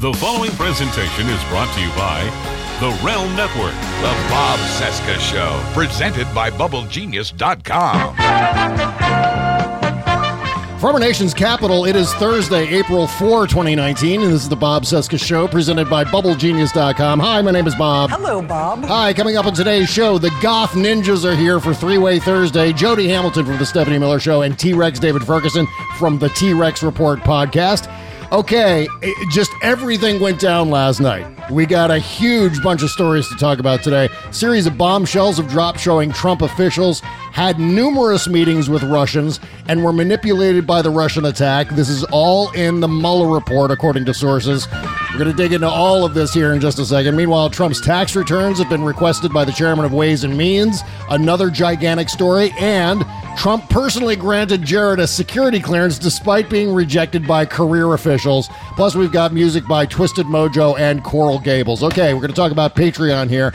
The following presentation is brought to you by the Realm Network. The Bob Cesca Show, presented by BubbleGenius.com. From our nation's capital, it is Thursday, April 4, 2019, and this is the Bob Cesca Show presented by BubbleGenius.com. Hi, my name is Bob. Hello, Bob. Hi, coming up on today's show, the Goth Ninjas are here for Three Way Thursday. Jody Hamilton from The Stephanie Miller Show and T Rex David Ferguson from the T Rex Report podcast. Okay, it- just everything went down last night. We got a huge bunch of stories to talk about today. Series of bombshells have dropped showing Trump officials had numerous meetings with Russians and were manipulated by the Russian attack. This is all in the Mueller report, according to sources. We're going to dig into all of this here in just a second. Meanwhile, Trump's tax returns have been requested by the chairman of Ways and Means, another gigantic story, and Trump personally granted Jared a security clearance despite being rejected by career officials. Plus, we've got music by Twisted Mojo and Coral Gables. Okay, we're going to talk about Patreon here.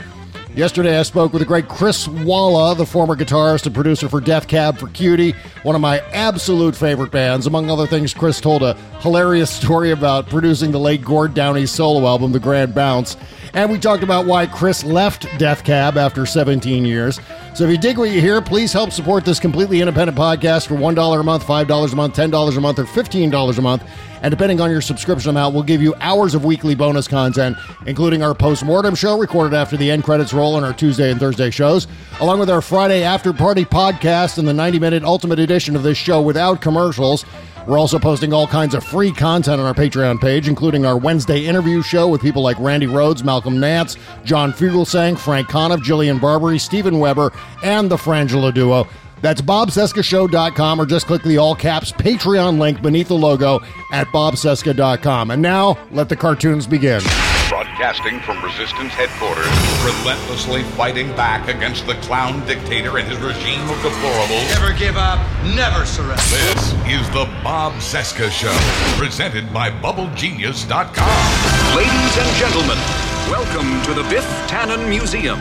Yesterday, I spoke with the great Chris Walla, the former guitarist and producer for Death Cab for Cutie, one of my absolute favorite bands. Among other things, Chris told a hilarious story about producing the late Gord Downie's solo album, The Grand Bounce. And we talked about why Chris left Death Cab after 17 years. So if you dig what you hear, please help support this completely independent podcast for $1 a month, $5 a month, $10 a month, or $15 a month. And depending on your subscription amount, we'll give you hours of weekly bonus content, including our post-mortem show recorded after the end credits roll on our Tuesday and Thursday shows, along with our Friday after party podcast and the 90-minute ultimate edition of this show without commercials. We're also posting all kinds of free content on our Patreon page, including our Wednesday interview show with people like Randy Rhodes, Malcolm Nance, John Fugelsang, Frank Conniff, Jillian Barberie, Stephen Weber, and the Frangela Duo. That's bobcescashow.com or just click the all caps Patreon link beneath the logo at bobcesca.com. And now, let the cartoons begin. Broadcasting from Resistance headquarters, relentlessly fighting back against the clown dictator and his regime of deplorables. Never give up, never surrender. This is the Bob Cesca Show, presented by BubbleGenius.com. Ladies and gentlemen, welcome to the Biff Tannen Museum,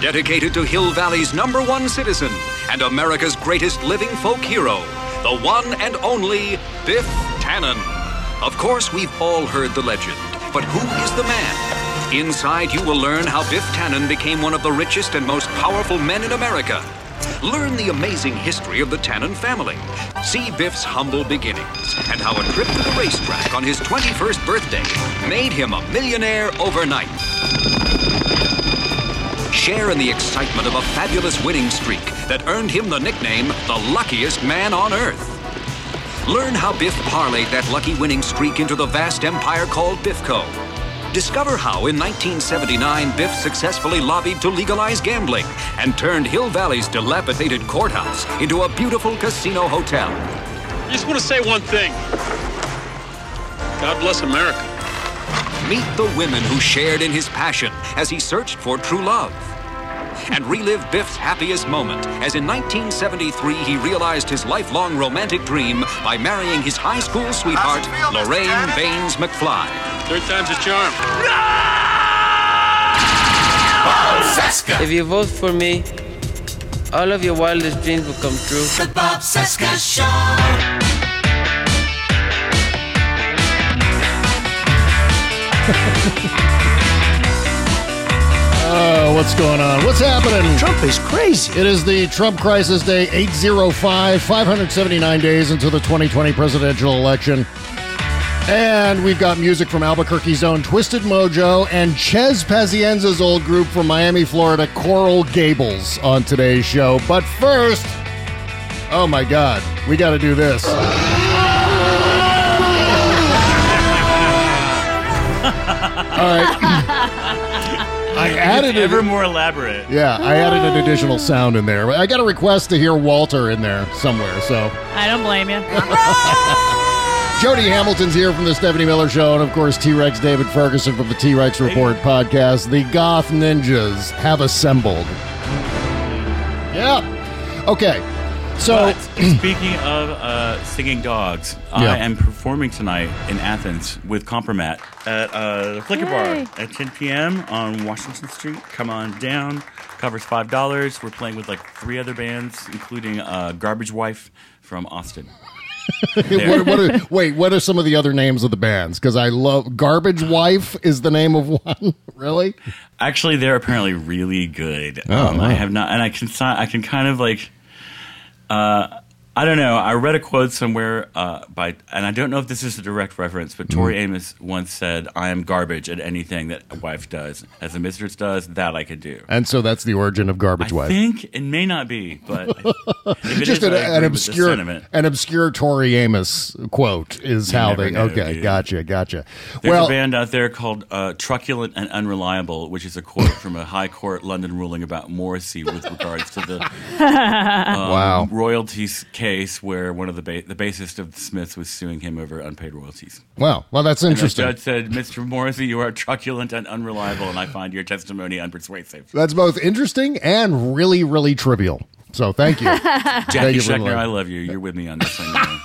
dedicated to Hill Valley's number one citizen and America's greatest living folk hero, the one and only Biff Tannen. Of course, we've all heard the legend, but who is the man? Inside, you will learn how Biff Tannen became one of the richest and most powerful men in America. Learn the amazing history of the Tannen family. See Biff's humble beginnings and how a trip to the racetrack on his 21st birthday made him a millionaire overnight. Share in the excitement of a fabulous winning streak that earned him the nickname the luckiest man on earth. Learn how Biff parlayed that lucky winning streak into the vast empire called Biffco. Discover how in 1979 Biff successfully lobbied to legalize gambling and turned Hill Valley's dilapidated courthouse into a beautiful casino hotel. I just want to say one thing. God bless America. Meet the women who shared in his passion as he searched for true love. And relive Biff's happiest moment as in 1973 he realized his lifelong romantic dream by marrying his high school sweetheart, feel, Lorraine Tannen? Baines McFly. Third time's a charm. If you vote for me, all of your wildest dreams will come true. The Bob Cesca Show. What's going on? What's happening? Trump is crazy. It is the Trump Crisis Day 805, 579 days until the 2020 presidential election. And we've got music from Albuquerque's own Twisted Mojo and Chez Pazienza's old group from Miami, Florida, Coral Gables, on today's show. But first, oh my God, we got to do this. All right. I added it. ever more elaborate. Yeah, I added an additional sound in there. I got a request to hear Walter in there somewhere, so. I don't blame you. Jody Hamilton's here from the Stephanie Miller Show, and of course, T Rex David Ferguson from the T Rex Report podcast. The Goth Ninjas have assembled. Yeah. Okay. So, But speaking of uh, singing dogs, Yeah. I am performing tonight in Athens with Compromat at uh, the Flicker Yay. Bar at 10 p.m. on Washington Street. Come on down. Covers five dollars. We're playing with like three other bands, including uh, Garbage Wife from Austin. what, what are, wait, what are some of the other names of the bands? Because I love Garbage Wife is the name of one. really? Actually, they're apparently really good. Oh, um, wow. I have not, and I can I can kind of like, uh, I don't know. I read a quote somewhere uh, by, and I don't know if this is a direct reference, but Tori Mm. Amos once said, "I am garbage at anything that a wife does, as a mistress does. That I could do." And so that's the origin of Garbage I Wife. I think it may not be, but if it Just is, an, an agree with the obscure, an obscure Tori Amos quote is You how they. know, okay, dude. gotcha, gotcha. There's well, a band out there called uh, Truculent and Unreliable, which is a quote from a High Court London ruling about Morrissey with regards to the um, Wow. royalties case where one of the ba- the bassist of the Smiths was suing him over unpaid royalties. wow, well, that's And the interesting. judge said, "Mr. Morrissey, you are truculent and unreliable, and I find your testimony unpersuasive." That's both interesting and really, really trivial. So thank you. Thank Jackie you Schechner, I love you. You're with me on this one.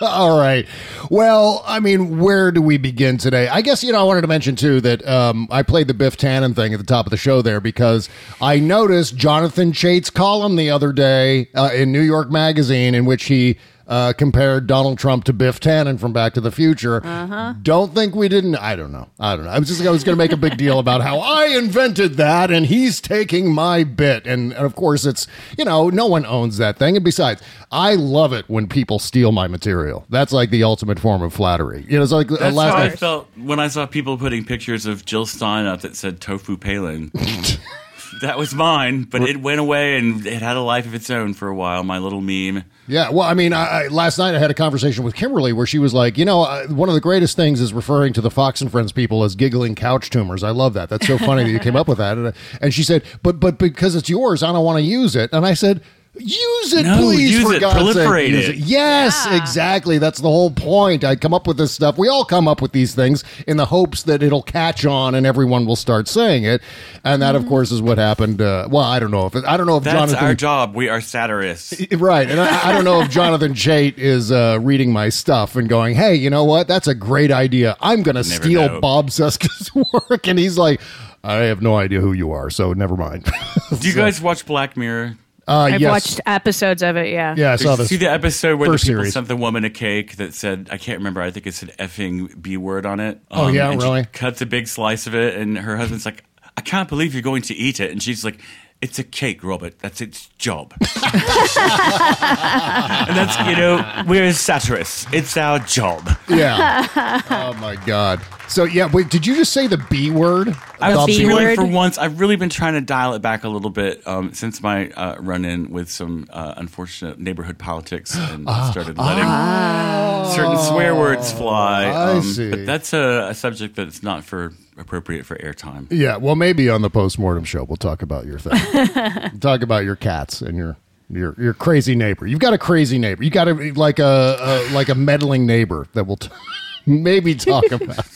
All right. Well, I mean, where do we begin today? I guess, you know, I wanted to mention, too, that um, I played the Biff Tannen thing at the top of the show there because I noticed Jonathan Chait's column the other day uh, in New York Magazine in which he. Uh, compared Donald Trump to Biff Tannen from Back to the Future. Uh-huh. Don't think we didn't. I don't know. I don't know. I was just I was going to make a big deal about how I invented that and he's taking my bit. And, and of course, it's you know no one owns that thing. And besides, I love it when people steal my material. That's like the ultimate form of flattery. You know, it's like That's last how I felt when I saw people putting pictures of Jill Stein up that said "Tofu Palin." that was mine, but it went away and it had a life of its own for a while. My little meme. Yeah, well, I mean, I, I, last night I had a conversation with Kimberly where she was like, you know, uh, one of the greatest things is referring to the Fox and Friends people as giggling couch tumors. I love that. That's so funny that you came up with that. And, uh, and she said, but but because it's yours, I don't want to use it. And I said. Use it, No, please, use for it. God's sake. Proliferate Use it. Yes, exactly. That's the whole point. I come up with this stuff. We all come up with these things in the hopes that it'll catch on and everyone will start saying it. And that, of course, is what happened. Uh, well, I don't know if it, I don't know if That's Jonathan our job. We are satirists. Right. And I, I don't know if Jonathan Chait is uh, reading my stuff and going, hey, you know what? That's a great idea. I'm going to steal know. Bob Cesca's work. And he's like, I have no idea who you are, so never mind. Do you guys watch Black Mirror? Uh, I've yes. watched episodes of it. Yeah. Yeah, I Did saw you this. see the episode where the first people series. sent the woman a cake that said I can't remember. I think it said effing b word on it. Oh, yeah, and she really? cuts a big slice of it, and her husband's like, "I can't believe you're going to eat it," and she's like. It's a cake, Robert. That's its job. and that's, you know, we're satirists. It's our job. yeah. Oh, my God. So, yeah, wait, did you just say the B word? I The was B really, word? for once, I've really been trying to dial it back a little bit um, since my uh, run in with some uh, unfortunate neighborhood politics and started letting certain swear words fly. I Um, see. But that's a, a subject that's not for appropriate for airtime. Yeah, well, maybe on the postmortem show we'll talk about your thing. talk about your cats and your your your crazy neighbor. You've got a crazy neighbor. You got a like a, a like a meddling neighbor that will t- maybe talk about.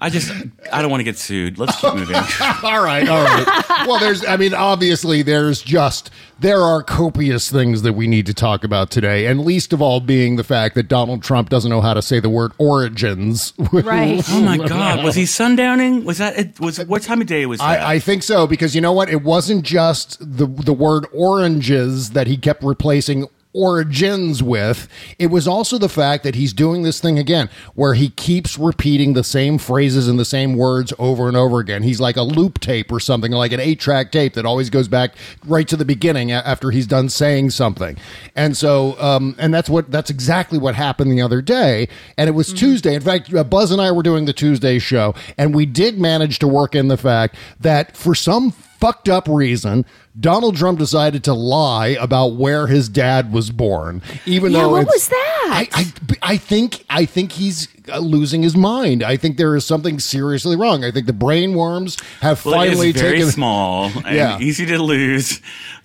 I just, I don't want to get sued. Let's keep moving. all right, all right. Well, there's, I mean, obviously, there's just there are copious things that we need to talk about today, and least of all being the fact that Donald Trump doesn't know how to say the word origins. Right. oh my God. Was he sundowning? Was that, it was, what time of day was that? I, I think so because you know what? It wasn't just the the word oranges that he kept replacing origins with. It was also the fact that he's doing this thing again where he keeps repeating the same phrases and the same words over and over again. He's like a loop tape or something, like an eight track tape that always goes back right to the beginning after he's done saying something. And so, um, and that's what that's exactly what happened the other day. And it was Tuesday. In fact, uh, Buzz and I were doing the Tuesday show, and we did manage to work in the fact that for some fucked up reason, Donald Trump decided to lie about where his dad was born, even Yeah, though what was that? I, I, I think I think he's uh, losing his mind. I think there is something seriously wrong. I think the brain worms have well, finally it's very taken. small and Yeah. easy to lose.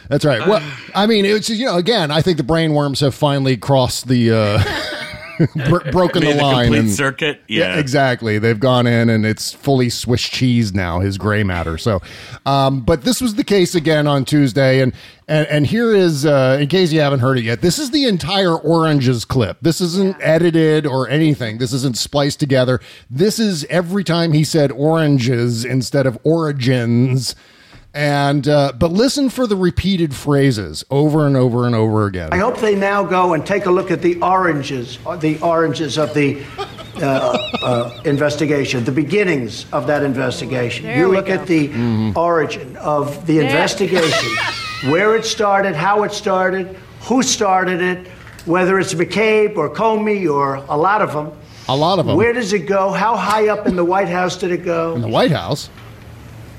That's right. Well, I mean, it's you know, again, I think the brain worms have finally crossed the. Uh, bro- broken the line complete and circuit. Yeah. exactly. They've gone in and it's fully Swiss cheese now. His gray matter. So, um, but this was the case again on Tuesday, and and and here is uh, in case you haven't heard it yet. This is the entire oranges clip. This isn't edited or anything. This isn't spliced together. This is every time he said oranges instead of origins. And uh, but listen for the repeated phrases over and over and over again. I hope they now go and take a look at the oranges, uh, the oranges of the uh, uh, investigation, the beginnings of that investigation. There you look go. at the origin of the There. investigation, where it started, how it started, who started it, whether it's McCabe or Comey or a lot of them. A lot of them. Where does it go? How high up in the White House did it go? in the White House.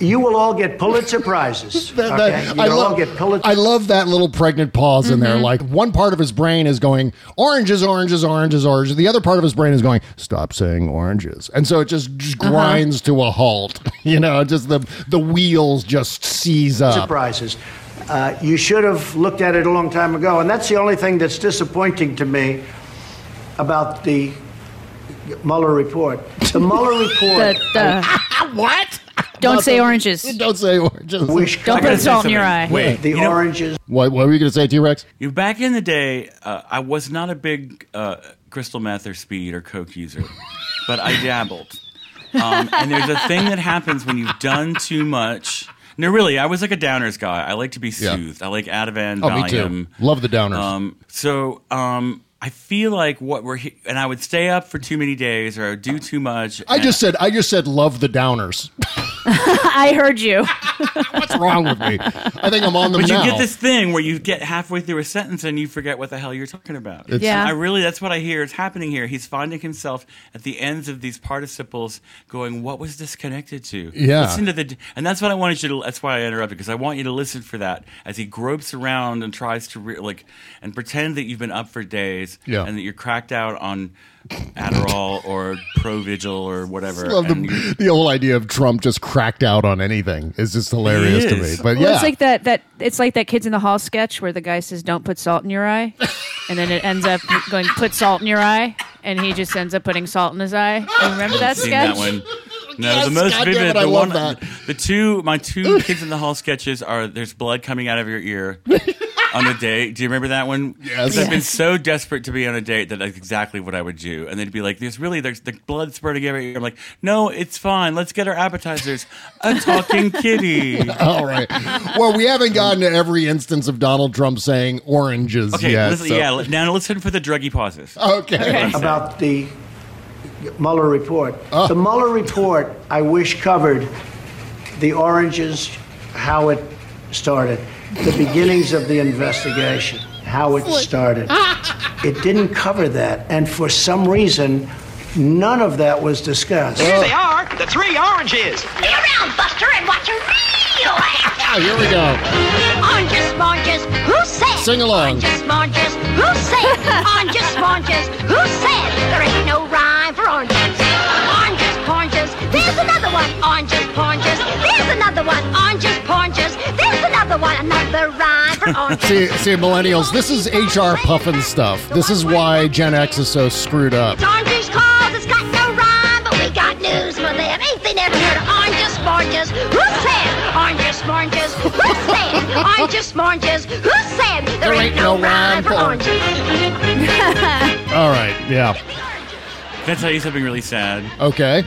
You will all get Pulitzer prizes. That- okay? that- You'll I, all love, get Pulitzer. I love that little pregnant pause in there. Like one part of his brain is going oranges, oranges, oranges, oranges. The other part of his brain is going stop saying oranges, and so it just, just grinds to a halt. You know, just the the wheels just seize up. surprises. Uh, you should have looked at it a long time ago, and that's the only thing that's disappointing to me about the Mueller report. The Mueller report. The, the, what? don't say oranges. Don't say oranges. wish Don't put say salt in your eye. Wait, the you know- oranges. What, what were you going to say, T Rex? You know, back in the day, uh, I was not a big uh, crystal meth or speed or coke user, but I dabbled. Um, and there's a thing that happens when you've done too much. No, really, I was like a downers guy. I like to be Yeah. soothed. I like Ativan, Oh, me too. Valium. Love the downers. Um, so um, I feel like what we're he- and I would stay up for too many days or I would do too much. I and- just said I just said love the downers. I heard you. What's wrong with me? I think I'm on the. But now. you get this thing where you get halfway through a sentence and you forget what the hell you're talking about. It's- Yeah. I really, that's what I hear is happening here. He's finding himself at the ends of these participles going, what was this connected to? Yeah. Listen to the, and that's what I wanted you to, that's why I interrupted, because I want you to listen for that as he gropes around and tries to, re- like, and pretend that you've been up for days Yeah. and that you're cracked out on Adderall or Provigil or whatever. love the, the whole idea of Trump just cracked out on anything is just hilarious to me. But Well, yeah, it's like that. That it's like that kids in the hall sketch where the guy says, "Don't put salt in your eye," and then it ends up going, "Put salt in your eye," and he just ends up putting salt in his eye. You remember that seen sketch? that one. No, Yes, the most God vivid. it, I the love one, that. The two, my two kids in the hall sketches are there's blood coming out of your ear on a date. Do you remember that one? Yes. I've been so desperate to be on a date that that's exactly what I would do. And they'd be like, "There's really there's the blood spurting every ear." I'm like, "No, it's fine. Let's get our appetizers. A talking kitty." all right. Well, we haven't gotten to every instance of Donald Trump saying oranges Okay, yet. listen, so- yeah. Now listen for the druggy pauses. Okay. about the Mueller report. Oh. The Mueller report, I wish, covered the oranges, how it started, the beginnings of the investigation, how it started. It didn't cover that, and for some reason, none of that was discussed. Here they are, the three oranges. Get around, Buster, and watch a real act. Ah, here we go. Oranges, sponges, who said? Sing along. Oranges, sponges, who said? Oranges, sponges, who said? There ain't no rhyme for oranges. Oranges, oranges, there's another one. Oranges, oranges, there's another one. Oranges, oranges, there's another one. Another rhyme. See, see, millennials, this is HR Pufnstuf. This is why Gen X is so screwed up. Oranges cause it's got no rhyme, but we got news for them. Ain't they never heard of oranges, oranges? Who said oranges, oranges? Who said oranges, oranges? Who said there, ain't no rhyme for oranges? All right, yeah. Can I tell you something really sad? Okay.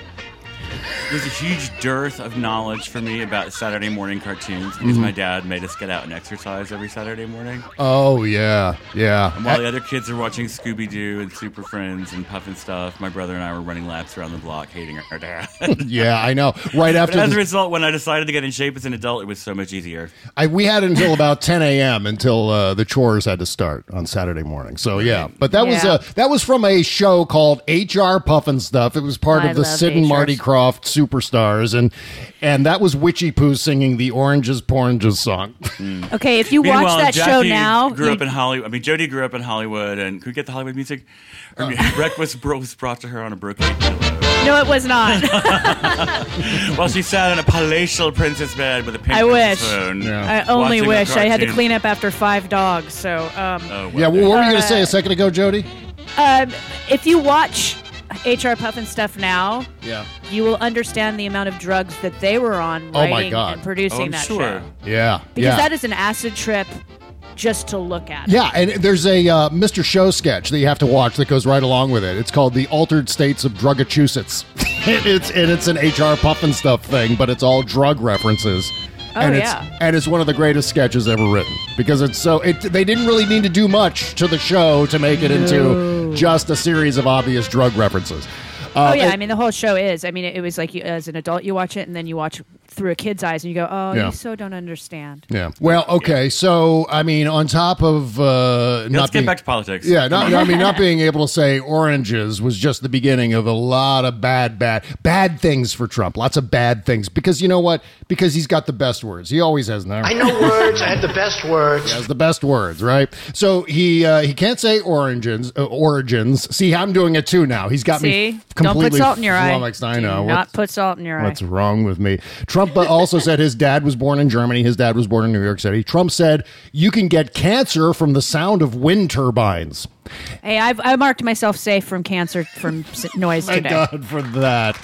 There's a huge dearth of knowledge for me about Saturday morning cartoons because Mhm. my dad made us get out and exercise every Saturday morning. Oh, yeah, yeah. And while the other kids are watching Scooby Doo and Super Friends and Pufnstuf, my brother and I were running laps around the block hating our dad. yeah, I know. Right after but as the- a result, when I decided to get in shape as an adult, it was so much easier. I, we had until about 10 a.m. until uh, the chores had to start on Saturday morning. So yeah, but that was Yeah. uh, that was from a show called HR Pufnstuf. It was part I of the Sid and Marty Krofft Superstars, and and that was Witchiepoo singing the Oranges Poranges song. Okay, if you Meanwhile, watch that Jackie show now, grew up in Hollywood. I mean, Jody grew up in Hollywood, and could we get the Hollywood music? Or, Breck was, bro- was brought to her on a Brooklyn pillow no, it was not. while she sat on a palatial princess bed with a pink I wish. princess phone. I only wish I had to clean up after five dogs. So, um, Oh, yeah, well, what were you going Uh, to say a second ago, Jody? um, if you watch HR Pufnstuf now, Yeah. you will understand the amount of drugs that they were on Oh, my writing God. and producing Oh, I'm that sure. show. Yeah, Because yeah. that is an acid trip just to look at. Yeah, and there's a uh, Mr. Show sketch that you have to watch that goes right along with it. It's called "The Altered States of Drugachusetts." it's and it's an HR Pufnstuf thing, but it's all drug references. Oh, and it's yeah. and it's one of the greatest sketches ever written because it's so it they didn't really need to do much to the show to make it into just a series of obvious drug references. Uh, oh yeah, it- I mean the whole show is. I mean it, it was like you, as an adult you watch it and then you watch through a kid's eyes and you go, oh, Yeah. you so don't understand. Yeah. Well, okay. So, I mean, on top of uh, not let's get being- back to politics. Yeah. Not, I mean, not being able to say oranges was just the beginning of a lot of bad, bad, bad things for Trump. Lots of bad things because you know what? Because he's got the best words. He always has them. I know words. I have the best words. He has the best words, right? So he uh, he can't say origins. Uh, origins. See, I'm doing it too now. He's got See, me don't completely put salt in your eye. flummoxed. I Do know. not What's- put salt in your eye. What's wrong with me? Trump uh, also said his dad was born in Germany. His dad was born in New York City. Trump said you can get cancer from the sound of wind turbines. Hey, I've I marked myself safe from cancer from noise Thank today. God for that.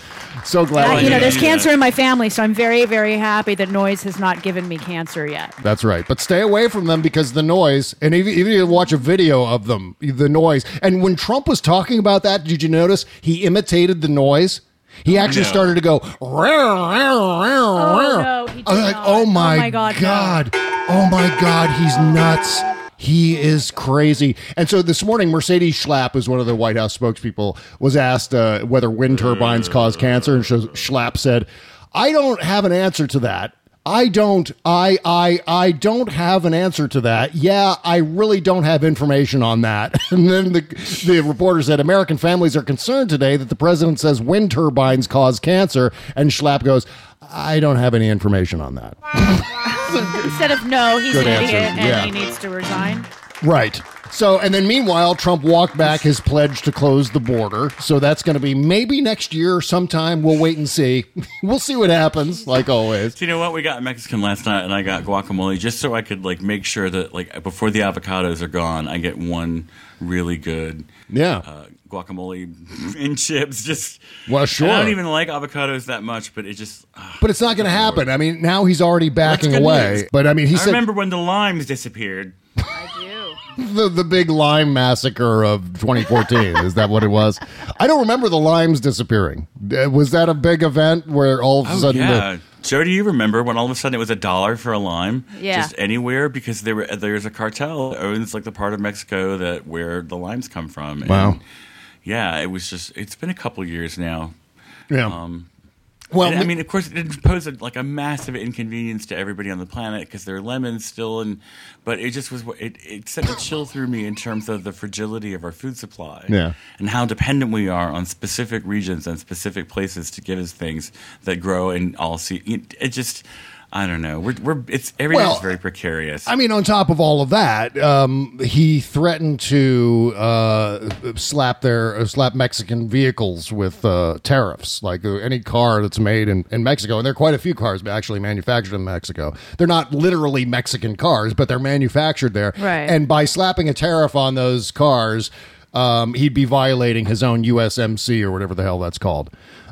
So glad. Uh, you know, there's cancer in my family, so I'm very, very happy that noise has not given me cancer yet. That's right. But stay away from them because the noise, and even, even if you watch a video of them, the noise. And when Trump was talking about that, did you notice he imitated the noise? He actually No. started to go. Oh no, he did I was like, not. oh my, Oh, my God, no. Oh my God, he's nuts. He is crazy. And so this morning, Mercedes Schlapp, who's one of the White House spokespeople, was asked uh, whether wind turbines cause cancer. And so Schlapp said, I don't have an answer to that. I don't, I, I, I don't have an answer to that. Yeah, I really don't have information on that. And then the, the reporter said, American families are concerned today that the president says wind turbines cause cancer. And Schlapp goes, I don't have any information on that. Instead of no, he's Good an answer. idiot and Yeah. he needs to resign. Right. So, and then meanwhile, Trump walked back his pledge to close the border. So that's going to be maybe next year sometime. We'll wait and see. we'll see what happens, like always. So you know what? We got Mexican last night, and I got guacamole just so I could like make sure that like before the avocados are gone, I get one really good Yeah. uh, guacamole and chips. Just Well, sure. I don't even like avocados that much, but it just ah, But it's not going to happen. I mean, now he's already backing away. news. But I mean, he I said remember when the limes disappeared. The, the big lime massacre of 2014. Is that what it was? I don't remember the limes disappearing. Uh, Was that a big event where all of a Oh sudden the- yeah. Joe, do you remember when all of a sudden it was a dollar for a lime? Yeah. Just anywhere because there were there's a cartel that owns like the part of Mexico that where the limes come from. And, Wow. Yeah, it was just it's been a couple years now. Yeah. Um, Well, well, I mean, of course, it posed a, like a massive inconvenience to everybody on the planet because there are lemons still, and but it just was it, it sent a chill through me in terms of the fragility of our food supply, Yeah. and how dependent we are on specific regions and specific places to give us things that grow in all see. It, it just, I don't know, we're we're it's everything's Well, very precarious. I mean, on top of all of that, um, he threatened to uh, slap their uh, slap Mexican vehicles with uh, tariffs, like uh, any car that's made in, in Mexico. And there are quite a few cars actually manufactured in Mexico. They're not literally Mexican cars, but they're manufactured there. Right. And by slapping a tariff on those cars, um, he'd be violating his own USMC or whatever the hell that's called.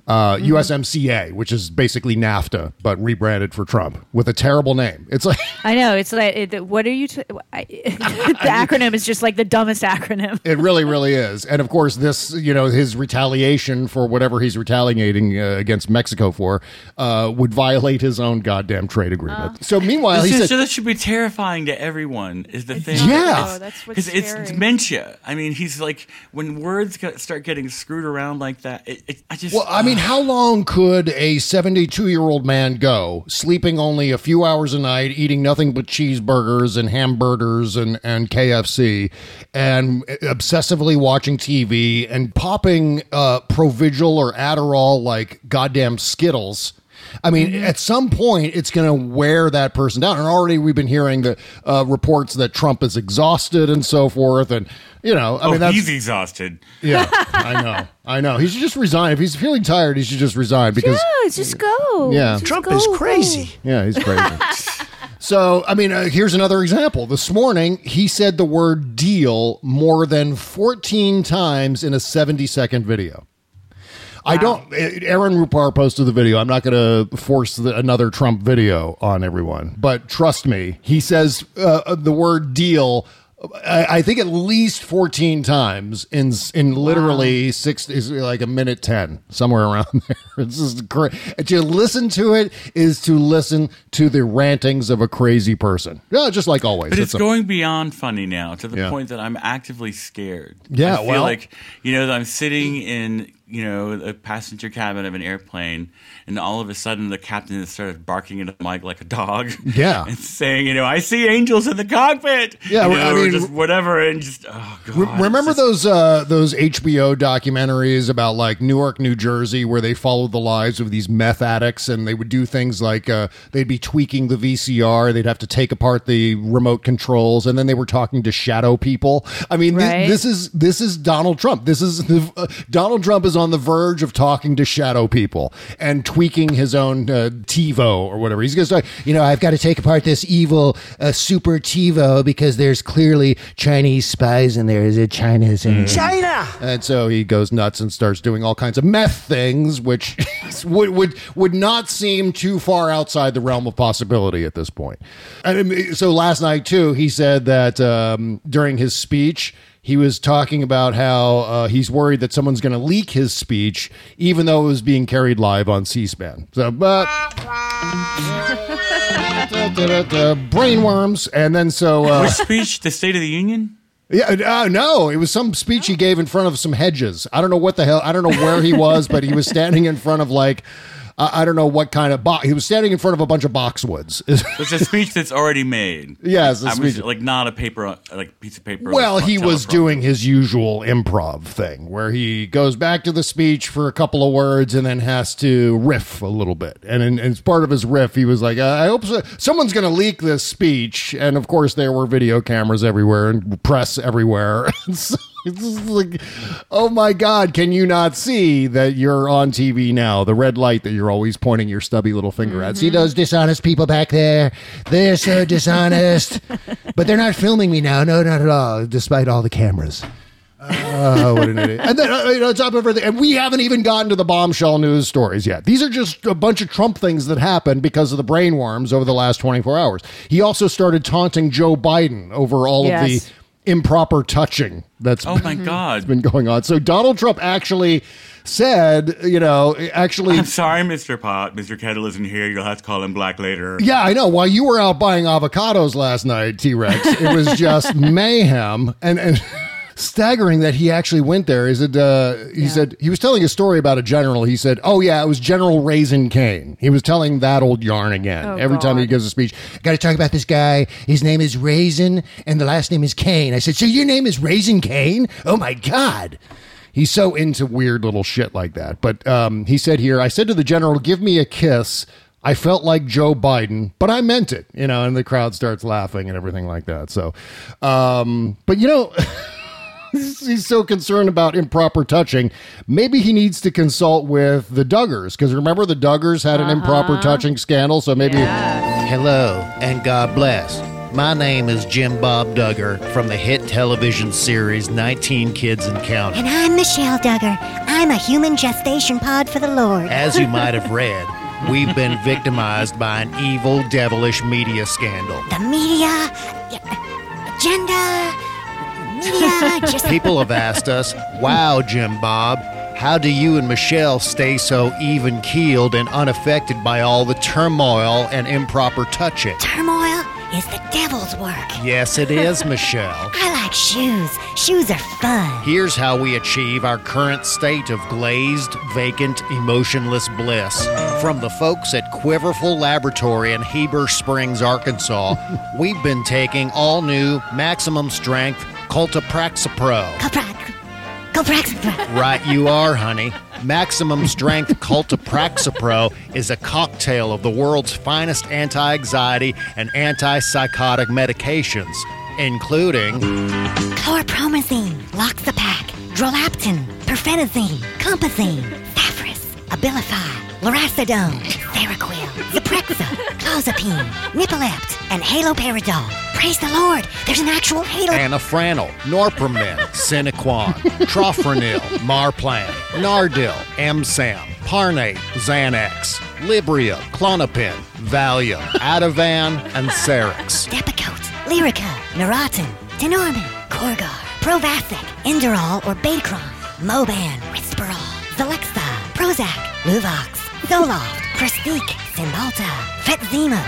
Uh, USMCA, which is basically NAFTA, but rebranded for Trump with a terrible name. It's like I know. It's like, it, what are you? T- I, the acronym is just like the dumbest acronym. It really, really is. And of course, this, you know, his retaliation for whatever he's retaliating uh, against Mexico for uh, would violate his own goddamn trade agreement. so meanwhile, this he is, said, that should be terrifying to everyone. Is the thing? Yeah. Oh, that's because it's scary. dementia. I mean, he's like when words get, start getting screwed around like that. It, it, I just well, I mean, how long could a 72 year old man go sleeping only a few hours a night, eating nothing but cheeseburgers and hamburgers and, and KFC, and obsessively watching TV and popping uh, Provigil or Adderall like goddamn Skittles? I mean, at some point, it's going to wear that person down. And already we've been hearing the uh, reports that Trump is exhausted and so forth. And, you know, I oh, mean, that's. he's exhausted. Yeah, I know. I know. He should just resign. If he's feeling tired, he should just resign because Yeah, just go. Yeah. Just Trump go, is go. crazy. yeah, he's crazy. so, I mean, uh, here's another example. This morning, he said the word deal more than 14 times in a 70 second video. I don't. Aaron Rupar posted the video. I'm not going to force the, another Trump video on everyone, but trust me, he says uh, the word deal I, I think at least 14 times in in literally six is like a minute 10 somewhere around there it's just great to listen to it is to listen to the rantings of a crazy person yeah just like always But it's, a- going beyond funny now to the Yeah. point that I'm actively scared. Yeah, I feel well- like you know that I'm sitting in you know a passenger cabin of an airplane, and all of a sudden the captain has started barking at the mic like a dog. Yeah. and saying you know I see angels in the cockpit. Yeah, you I know, or mean- just whatever, and just oh god. Re- remember those uh, those HBO documentaries about like Newark, New Jersey, where they followed the lives of these meth addicts, and they would do things like uh, they'd be tweaking the VCR, they'd have to take apart the remote controls, and then they were talking to shadow people. I mean, thi- Right. this is this is Donald Trump. This is the, uh, Donald Trump is on the verge of talking to shadow people and tweaking his own uh, TiVo or whatever. He's going to start. You know, I've got to take apart this evil uh, super TiVo because there's clearly Chinese spies in there. Is it China's in it? China! And so he goes nuts and starts doing all kinds of meth things, which would would would not seem too far outside the realm of possibility at this point. I mean, so last night too, he said that um, during his speech. He was talking about how uh, he's worried that someone's going to leak his speech, even though it was being carried live on C-SPAN. So, but uh, brainworms, and then so uh, Which speech? The State of the Union. yeah, uh, no, it was some speech he gave in front of some hedges. I don't know what the hell. I don't know where he was, but he was standing in front of like uh, I don't know what kind of box. He was standing in front of a bunch of boxwoods. It's a speech that's already made. Yes, a I was speech. like not a paper, like piece of paper. well, like, he was doing his usual improv thing where he goes back to the speech for a couple of words and then has to riff a little bit. And, in, and as part of his riff, he was like, I hope so. someone's going to leak this speech. And of course, there were video cameras everywhere and press everywhere. so it's just like, oh my God, can you not see that you're on TV now? The red light that you're always pointing your stubby little finger at. See those dishonest people back there? They're so dishonest. but they're not filming me now. No, not at all, despite all the cameras. Oh, what an idiot. And then, uh, you know, on top of everything, and we haven't even gotten to the bombshell news stories yet. These are just a bunch of Trump things that happened because of the brainworms over the last 24 hours. He also started taunting Joe Biden over all of the improper touching that's Oh my God! been going on. So Donald Trump actually said, you know, actually I'm sorry, Mr. Pot. Mr. Kettle isn't here. You'll have to call him black later. Yeah, I know. While you were out buying avocados last night, T Rex, it was just mayhem and and staggering that he actually went there. Is it? Uh, he said he was telling a story about a general. He said, "Oh yeah, it was General Raisin Caine." He was telling that old yarn again Oh, every time he gives a speech. Got to talk about this guy. His name is Raisin, and the last name is Caine. I said, "So your name is Raisin Caine?" Oh my god. He's so into weird little shit like that. But um, he said here, I said to the general, give me a kiss. I felt like Joe Biden, but I meant it, you know, and the crowd starts laughing and everything like that. So, um, but you know, he's so concerned about improper touching. Maybe he needs to consult with the Duggars because remember the Duggars had an improper uh-huh. touching scandal. So maybe, Hello, and God bless. My name is Jim Bob Duggar from the hit television series 19 Kids and Counting. And I'm Michelle Duggar. I'm a human gestation pod for the Lord. As you might have read, we've been victimized by an evil, devilish media scandal. The media, agenda, just People have asked us, wow, Jim Bob, how do you and Michelle stay so even keeled and unaffected by all the turmoil and improper touching? turmoil is the devil's work. Yes, it is, Michelle. I like shoes. Shoes are fun. Here's how we achieve our current state of glazed, vacant, emotionless bliss. From the folks at Quiverful Laboratory in Heber Springs, Arkansas, we've been taking all new maximum strength Cultipraxipro. Coprac. Copraxipro. Right, you are, honey. Maximum strength Cultipraxipro is a cocktail of the world's finest anti anxiety and antipsychotic medications, including Chlorpromazine. Loxapac. Drolaptin. Perphenazine. Compazine. Saphris. Abilify. Lurasidone. Seroquel. Zyprexa. Clozapine. Nipolept. And haloperidol. Praise the Lord. There's an actual halo. Anafranil, Norpramin, Sinequan, Trofranil, Marplan, Nardil, Emsam, Parnate, Xanax, Libria, Klonopin, Valium, Ativan, and Serax. Depakote. Lyrica. Neurontin. Tenormin, Corgard, Provasic, Inderal or Betacron, Moban, Risperol, Zalexa, Prozac, Luvox, Zoloft, Pristiq, Cymbalta, Fetzima.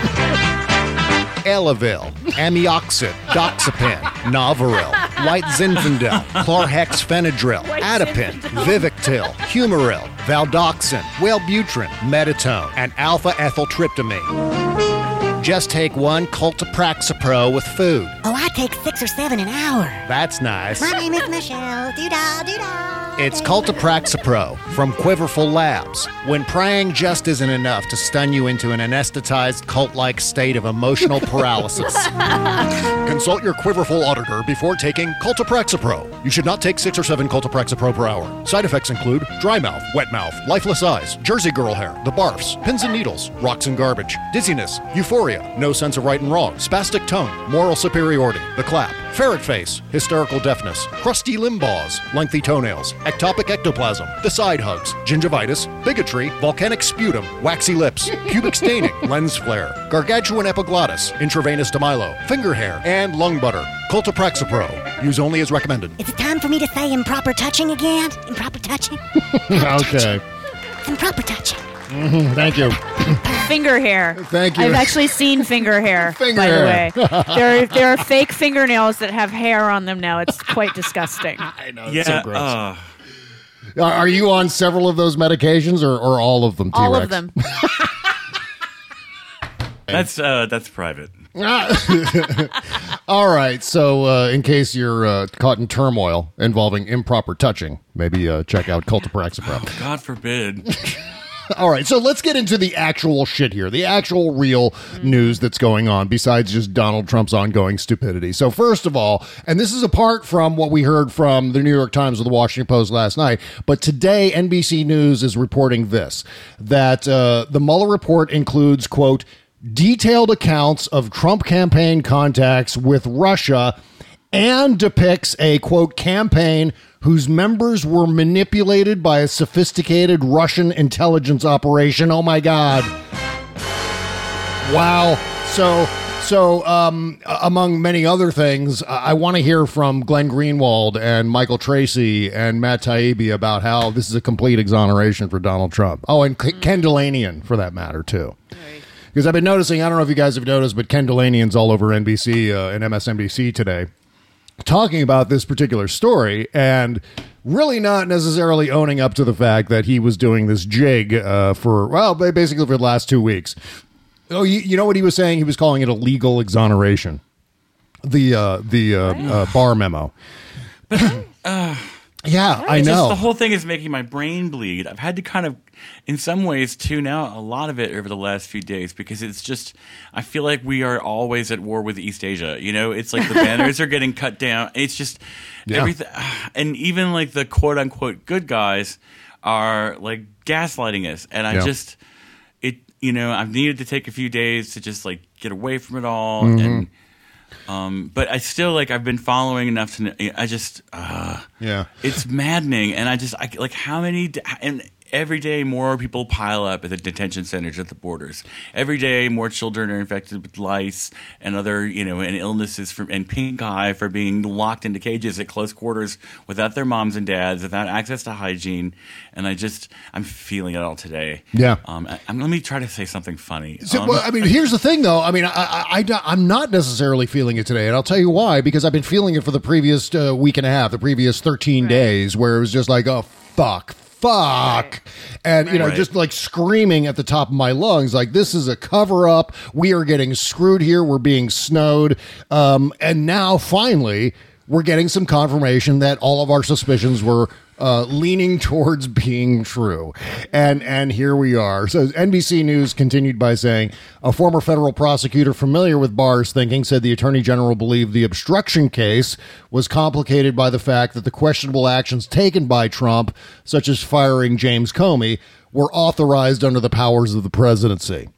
Elavil, Amioxid, Doxepin, Novaril, White Zinfandel, Chlorhexphenadril, Atipin, Vivactil, Humaril, Valdoxin, Wellbutrin, Metatone, and alpha ethyltryptamine. Just take one Cultipraxipro with food. Oh, I take six or seven an hour. That's nice. My name is Michelle. Doo-dah, doo-dah. It's Cultipraxipro from Quiverful Labs. When praying just isn't enough to stun you into an anesthetized cult-like state of emotional paralysis. Consult your Quiverful auditor before taking Cultipraxipro. You should not take six or seven Cultipraxipro per hour. Side effects include dry mouth, wet mouth, lifeless eyes, Jersey girl hair, the barfs, pins and needles, rocks and garbage, dizziness, euphoria, no sense of right and wrong, spastic tone, moral superiority, the clap, ferret face, hysterical deafness, crusty limb balls, lengthy toenails, ectopic ectoplasm, the side hugs, gingivitis, bigotry, volcanic sputum, waxy lips, pubic staining, lens flare, gargantuan epiglottis, intravenous demilo, finger hair, and lung butter. Cultipraxipro. Use only as recommended. Is it time for me to say improper touching again? Improper touching? okay. Improper touching. Mhm, Thank you. Finger hair. Thank you. I've actually seen finger hair. Finger by hair. the way, there are, there are fake fingernails that have hair on them now. It's quite disgusting. I know. yeah. so gross. uh, Are are you on several of those medications or, or all of them, T-Rex? All of them. that's uh, that's private. All right. So, uh, in case you're uh, caught in turmoil involving improper touching, maybe uh, check out Cultipraxipro. God forbid. All right, so let's get into the actual shit here, the actual real news that's going on besides just Donald Trump's ongoing stupidity. So, first of all, and this is apart from what we heard from the New York Times or the Washington Post last night, but today NBC News is reporting this that uh, the Mueller report includes, quote, detailed accounts of Trump campaign contacts with Russia and depicts a quote campaign whose members were manipulated by a sophisticated Russian intelligence operation. Oh my god. Wow. So so um among many other things, I I want to hear from Glenn Greenwald and Michael Tracey and Matt Taibbi about how this is a complete exoneration for Donald Trump. Oh, and K- Ken Dilanian for that matter too. Because I've been noticing, I don't know if you guys have noticed, but Ken Dilanian's all over NBC uh, and MSNBC today talking about this particular story and really not necessarily owning up to the fact that he was doing this jig uh, for, well, basically for the last two weeks. Oh, you, you know what he was saying? He was calling it a legal exoneration. The uh, the uh, uh, Barr memo. Uh, Yeah, I It's just know. the whole thing is making my brain bleed. I've had to kind of, in some ways, tune out a lot of it over the last few days because it's just, I feel like we are always at war with East Asia. You know, it's like the banners are getting cut down. It's just Yeah. everything. And even like the quote unquote good guys are like gaslighting us. And I Yeah. just, it, you know, I've needed to take a few days to just like get away from it all. Mhm. And, um, but I still like I've been following enough to. I just, uh, Yeah. it's maddening, and I just I, like how many and every day more people pile up at the detention centers at the borders. Every day more children are infected with lice and other you know and illnesses from and pink eye for being locked into cages at close quarters without their moms and dads, without access to hygiene. And I just I'm feeling it all today. Yeah. Um. I, I'm, let me try to say something funny. So, Um, well, I mean, here's the thing, though. I mean, I, I, I, am not necessarily feeling it today, and I'll tell you why. Because I've been feeling it for the previous uh, week and a half, the previous 13 days, where it was just like, oh fuck, fuck, and you know, Right. just like screaming at the top of my lungs, like this is a cover up. We are getting screwed here. We're being snowed, um, and now finally, we're getting some confirmation that all of our suspicions were uh, leaning towards being true. And and here we are. So NBC News continued by saying a former federal prosecutor familiar with Barr's thinking said the attorney general believed the obstruction case was complicated by the fact that the questionable actions taken by Trump, such as firing James Comey, were authorized under the powers of the presidency.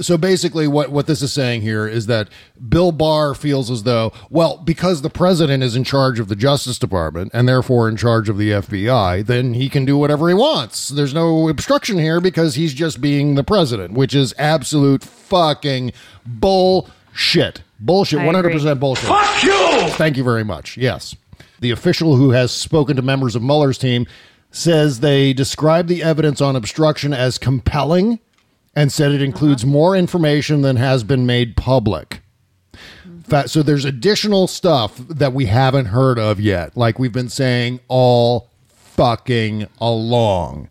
So basically, what, what this is saying here is that Bill Barr feels as though, well, because the president is in charge of the Justice Department and therefore in charge of the FBI, then he can do whatever he wants. There's no obstruction here because he's just being the president, which is absolute fucking bullshit. Bullshit. I 100% agree. bullshit. Fuck you! Thank you very much. Yes. The official who has spoken to members of Mueller's team says they describe the evidence on obstruction as compelling and said it includes uh-huh. more information than has been made public. Mm-hmm. Fa- So there's additional stuff that we haven't heard of yet, like we've been saying all fucking along.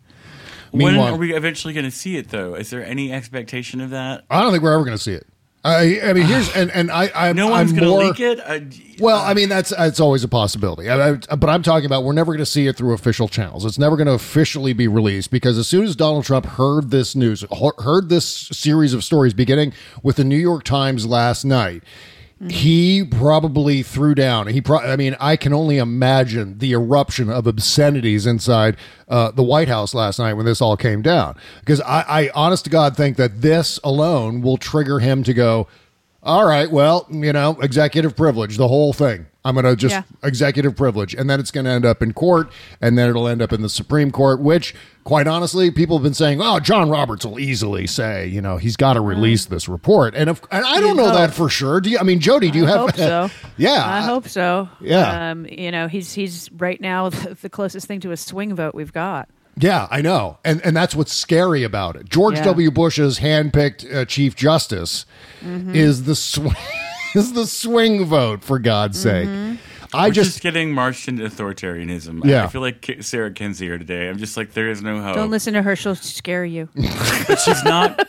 When Meanwhile- are we eventually going to see it, though? Is there any expectation of that? I don't think we're ever going to see it. I, I mean, here's ah. and and I, I No one's I'm going to more, leak it. I, Well, I mean that's that's always a possibility. I, I, but I'm talking about we're never going to see it through official channels. It's never going to officially be released because as soon as Donald Trump heard this news, heard this series of stories beginning with the New York Times last night, he probably threw down. He, pro- I mean, I can only imagine the eruption of obscenities inside uh, the White House last night when this all came down. Because I, I, honest to God, think that this alone will trigger him to go. All right, well, you know, executive privilege, the whole thing. I'm going to just Yeah. executive privilege. And then it's going to end up in court, and then it'll end up in the Supreme Court, which, quite honestly, people have been saying, oh, John Roberts will easily say, you know, he's got to release this report. And, if, and I don't know hope. that for sure. Do you? I mean, Jody, do you I have. hope so. yeah. I hope so. Yeah. Um, you know, he's he's right now the, the closest thing to a swing vote we've got. Yeah, I know, and and that's what's scary about it. George Yeah. W. Bush's handpicked uh, Chief Justice Mhm. is the sw- is the swing vote for God's Mm-hmm. sake. I We're just, just getting marched into authoritarianism. Yeah. I feel like Ki- Sarah Kendzior today. I'm just like, there is no hope. Don't listen to her; she'll scare you. but she's not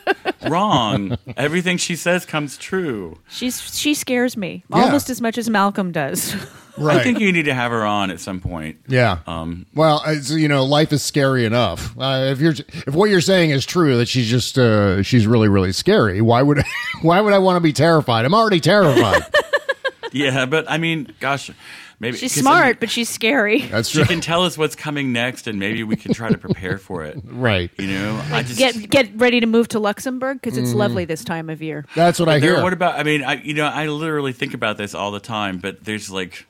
wrong. Everything she says comes true. She's she scares me Yeah. almost as much as Malcolm does. I think you need to have her on at some point. yeah. Um, well, it's, you know, life is scary enough. Uh, if you're if what you're saying is true, that she's just uh, she's really really scary. Why would why would I want to be terrified? I'm already terrified. yeah, but I mean, gosh, maybe she's 'cause, I smart, mean, but she's scary. That's true. she can tell us what's coming next, and maybe we can try to prepare for it. Right. You know, I just Get get ready to move to Luxembourg because it's Mhm. lovely this time of year. That's what I There- hear. What about? I mean, I you know, I literally think about this all the time, but there's like,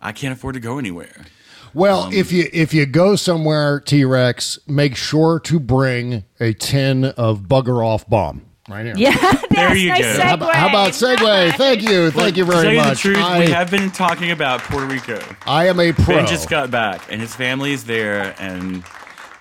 I can't afford to go anywhere. Well, Um, if you if you go somewhere, T Rex, make sure to bring a tin of bugger off balm. Right here. Yeah, There you nice go. How about, how about segue? Thank you, thank you to tell very you much. The truth, I, we have been talking about Puerto Rico. I am a pro. Ben just got back, and his family is there, and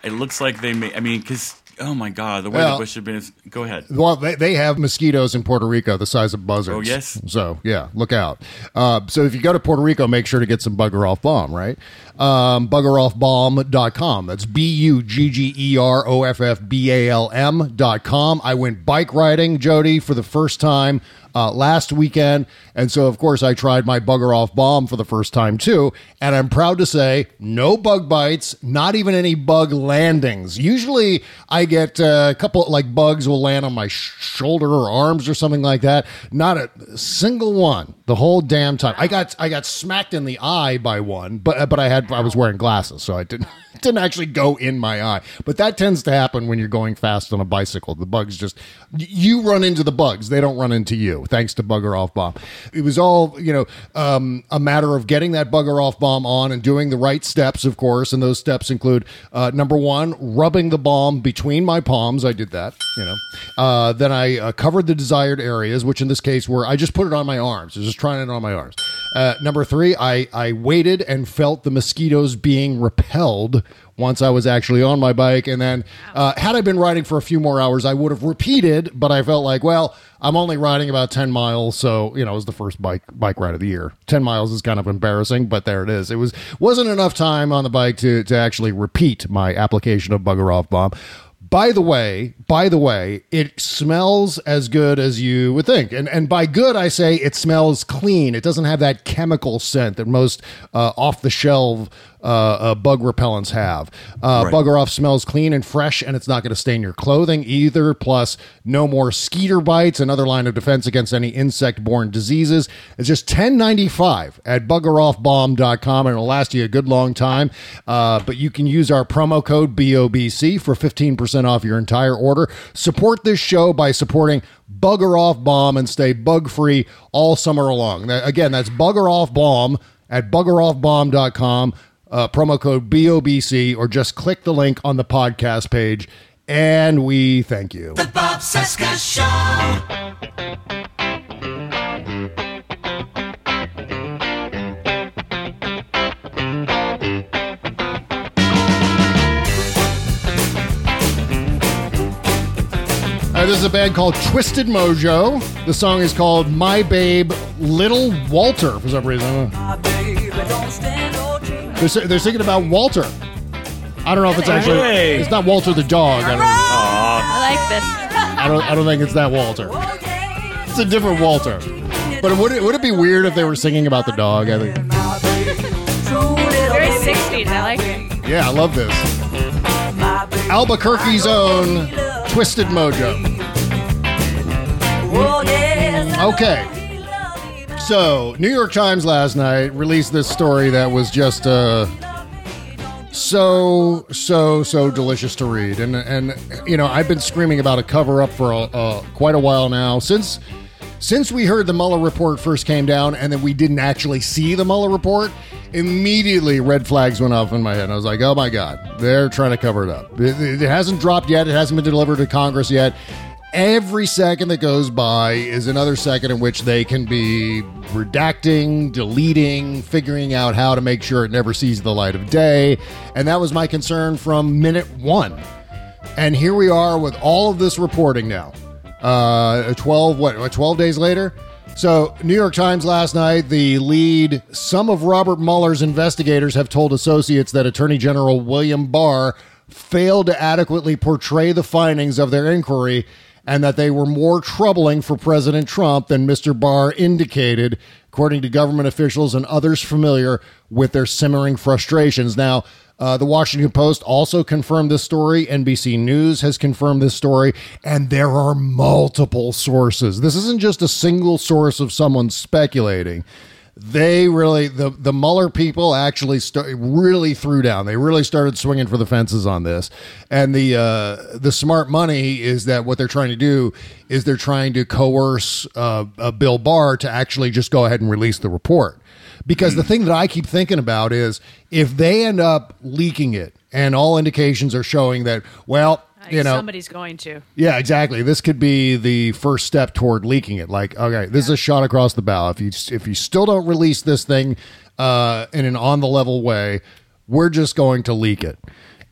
it looks like they may. I mean, because oh my god, the way Well- the bush have been. Is, go ahead. Well, they, they have mosquitoes in Puerto Rico the size of buzzards. Oh, yes? So, yeah, look out. Uh, so, if you go to Puerto Rico, make sure to get some bugger off balm, right? Um, buggeroffbalm.com. That's b u g g e r o f f b a l m dot com. I went bike riding, Jody, for the first time uh, last weekend. And so, of course, I tried my bugger off balm for the first time too. And I'm proud to say no bug bites, not even any bug landings. Usually I get uh, a couple, like bugs will land on my shoulder or arms or something like that. Not a single one the whole damn time. I got, I got smacked in the eye by one, but, but I had, I was wearing glasses, so I didn't, didn't actually go in my eye. But that tends to happen when you're going fast on a bicycle. The bugs just, you run into the bugs, they don't run into you, thanks to Bugger Off Balm. It was all, you know, um, a matter of getting that Bugger Off Balm on and doing the right steps, of course. And those steps include uh, number one, rubbing the bomb between my palms. I did that, you know. Uh, then I uh, covered the desired areas, which in this case were, I just put it on my arms. I was just trying it on my arms. Uh, number three, I, I waited and felt the mosquitoes being repelled once I was actually on my bike. And then, uh, had I been riding for a few more hours, I would have repeated, but I felt like, well, I'm only riding about 10 miles. So, you know, it was the first bike, bike ride of the year. 10 miles is kind of embarrassing, but there it is. It was, wasn't enough time on the bike to, to actually repeat my application of bugger off balm. By the way, by the way, it smells as good as you would think. And and by good I say it smells clean. It doesn't have that chemical scent that most uh, off the shelf uh, uh, bug repellents have. Uh, Right. Bugger off smells clean and fresh, and it's not going to stain your clothing either. Plus, no more skeeter bites, another line of defense against any insect-borne diseases. It's just ten ninety five at buggeroffbalm.com, and it'll last you a good long time. Uh, but you can use our promo code BOBC for fifteen percent off your entire order. Support this show by supporting Bugger Off Balm and stay bug free all summer long. Again, that's Bugger Off Balm at buggeroffbalm.com uh, promo code BOBC, or just click the link on the podcast page. And we thank you. The Bob Cesca Show. Uh, this is a band called Twisted Mojo. The song is called My Babe Little Walter for some reason. Uh, I don't know. They're, they're singing about Walter. I don't know if it's actually. Hey. It's not Walter the dog. I don't, I like this. I don't. I don't think it's that Walter. It's a different Walter. But would it, would it be weird if they were singing about the dog? I think. Very 60s. I like it. Yeah, I love this. Albuquerque's own Twisted Mojo. Oh, okay. So, New York Times last night released this story that was just uh, so, so, so delicious to read. And, and you know, I've been screaming about a cover up for a, quite a while now. Since since we heard the Mueller report first came down and then we didn't actually see the Mueller report, immediately red flags went off in my head. I was like, oh my God, they're trying to cover it up. It, it hasn't dropped yet, it hasn't been delivered to Congress yet. Every second that goes by is another second in which they can be redacting, deleting, figuring out how to make sure it never sees the light of day. And that was my concern from minute one. And here we are with all of this reporting now. Uh, 12, what, what, 12 days later? So, New York Times last night, the lead, some of Robert Mueller's investigators have told associates that Attorney General William Barr failed to adequately portray the findings of their inquiry and that they were more troubling for President Trump than Mr. Barr indicated, according to government officials and others familiar with their simmering frustrations. Now, uh, the Washington Post also confirmed this story. NBC News has confirmed this story, and there are multiple sources. This isn't just a single source of someone speculating. They really the the Mueller people actually start, really threw down. They really started swinging for the fences on this, and the uh, the smart money is that what they're trying to do is they're trying to coerce uh, uh, Bill Barr to actually just go ahead and release the report. Because the thing that I keep thinking about is if they end up leaking it and all indications are showing that, well, you know, somebody's going to. yeah, exactly. This could be the first step toward leaking it. Like, okay, this is a shot across the bow. If you if you still don't release this thing uh, in an on the level way, we're just going to leak it.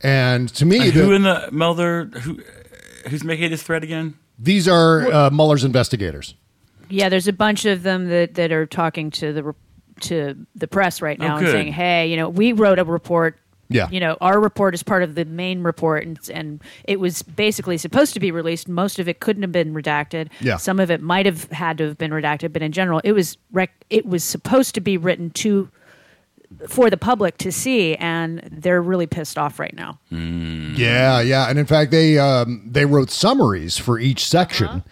And to me, And who the- in the Mueller? Who who's making this threat again? these are uh, Mueller's investigators. Yeah, there's a bunch of them that, that are talking to the to the press right now Oh, and saying, "Hey, you know, we wrote a report. Yeah. you know, our report is part of the main report, and and it was basically supposed to be released. Most of it couldn't have been redacted. Yeah. some of it might have had to have been redacted, but in general, it was rec- it was supposed to be written to for the public to see, and they're really pissed off right now. Yeah, yeah, and in fact, they um, they wrote summaries for each section,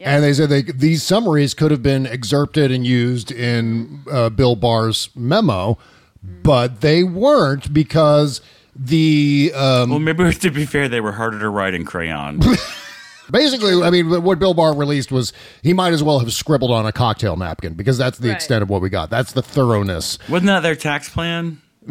and they said they, these summaries could have been excerpted and used in uh, Bill Barr's memo, but they weren't because the um, Well, maybe to be fair, they were harder to write in crayon. basically, I mean, what Bill Barr released was he might as well have scribbled on a cocktail napkin because that's the extent of what we got. That's the thoroughness. Wasn't that their tax plan?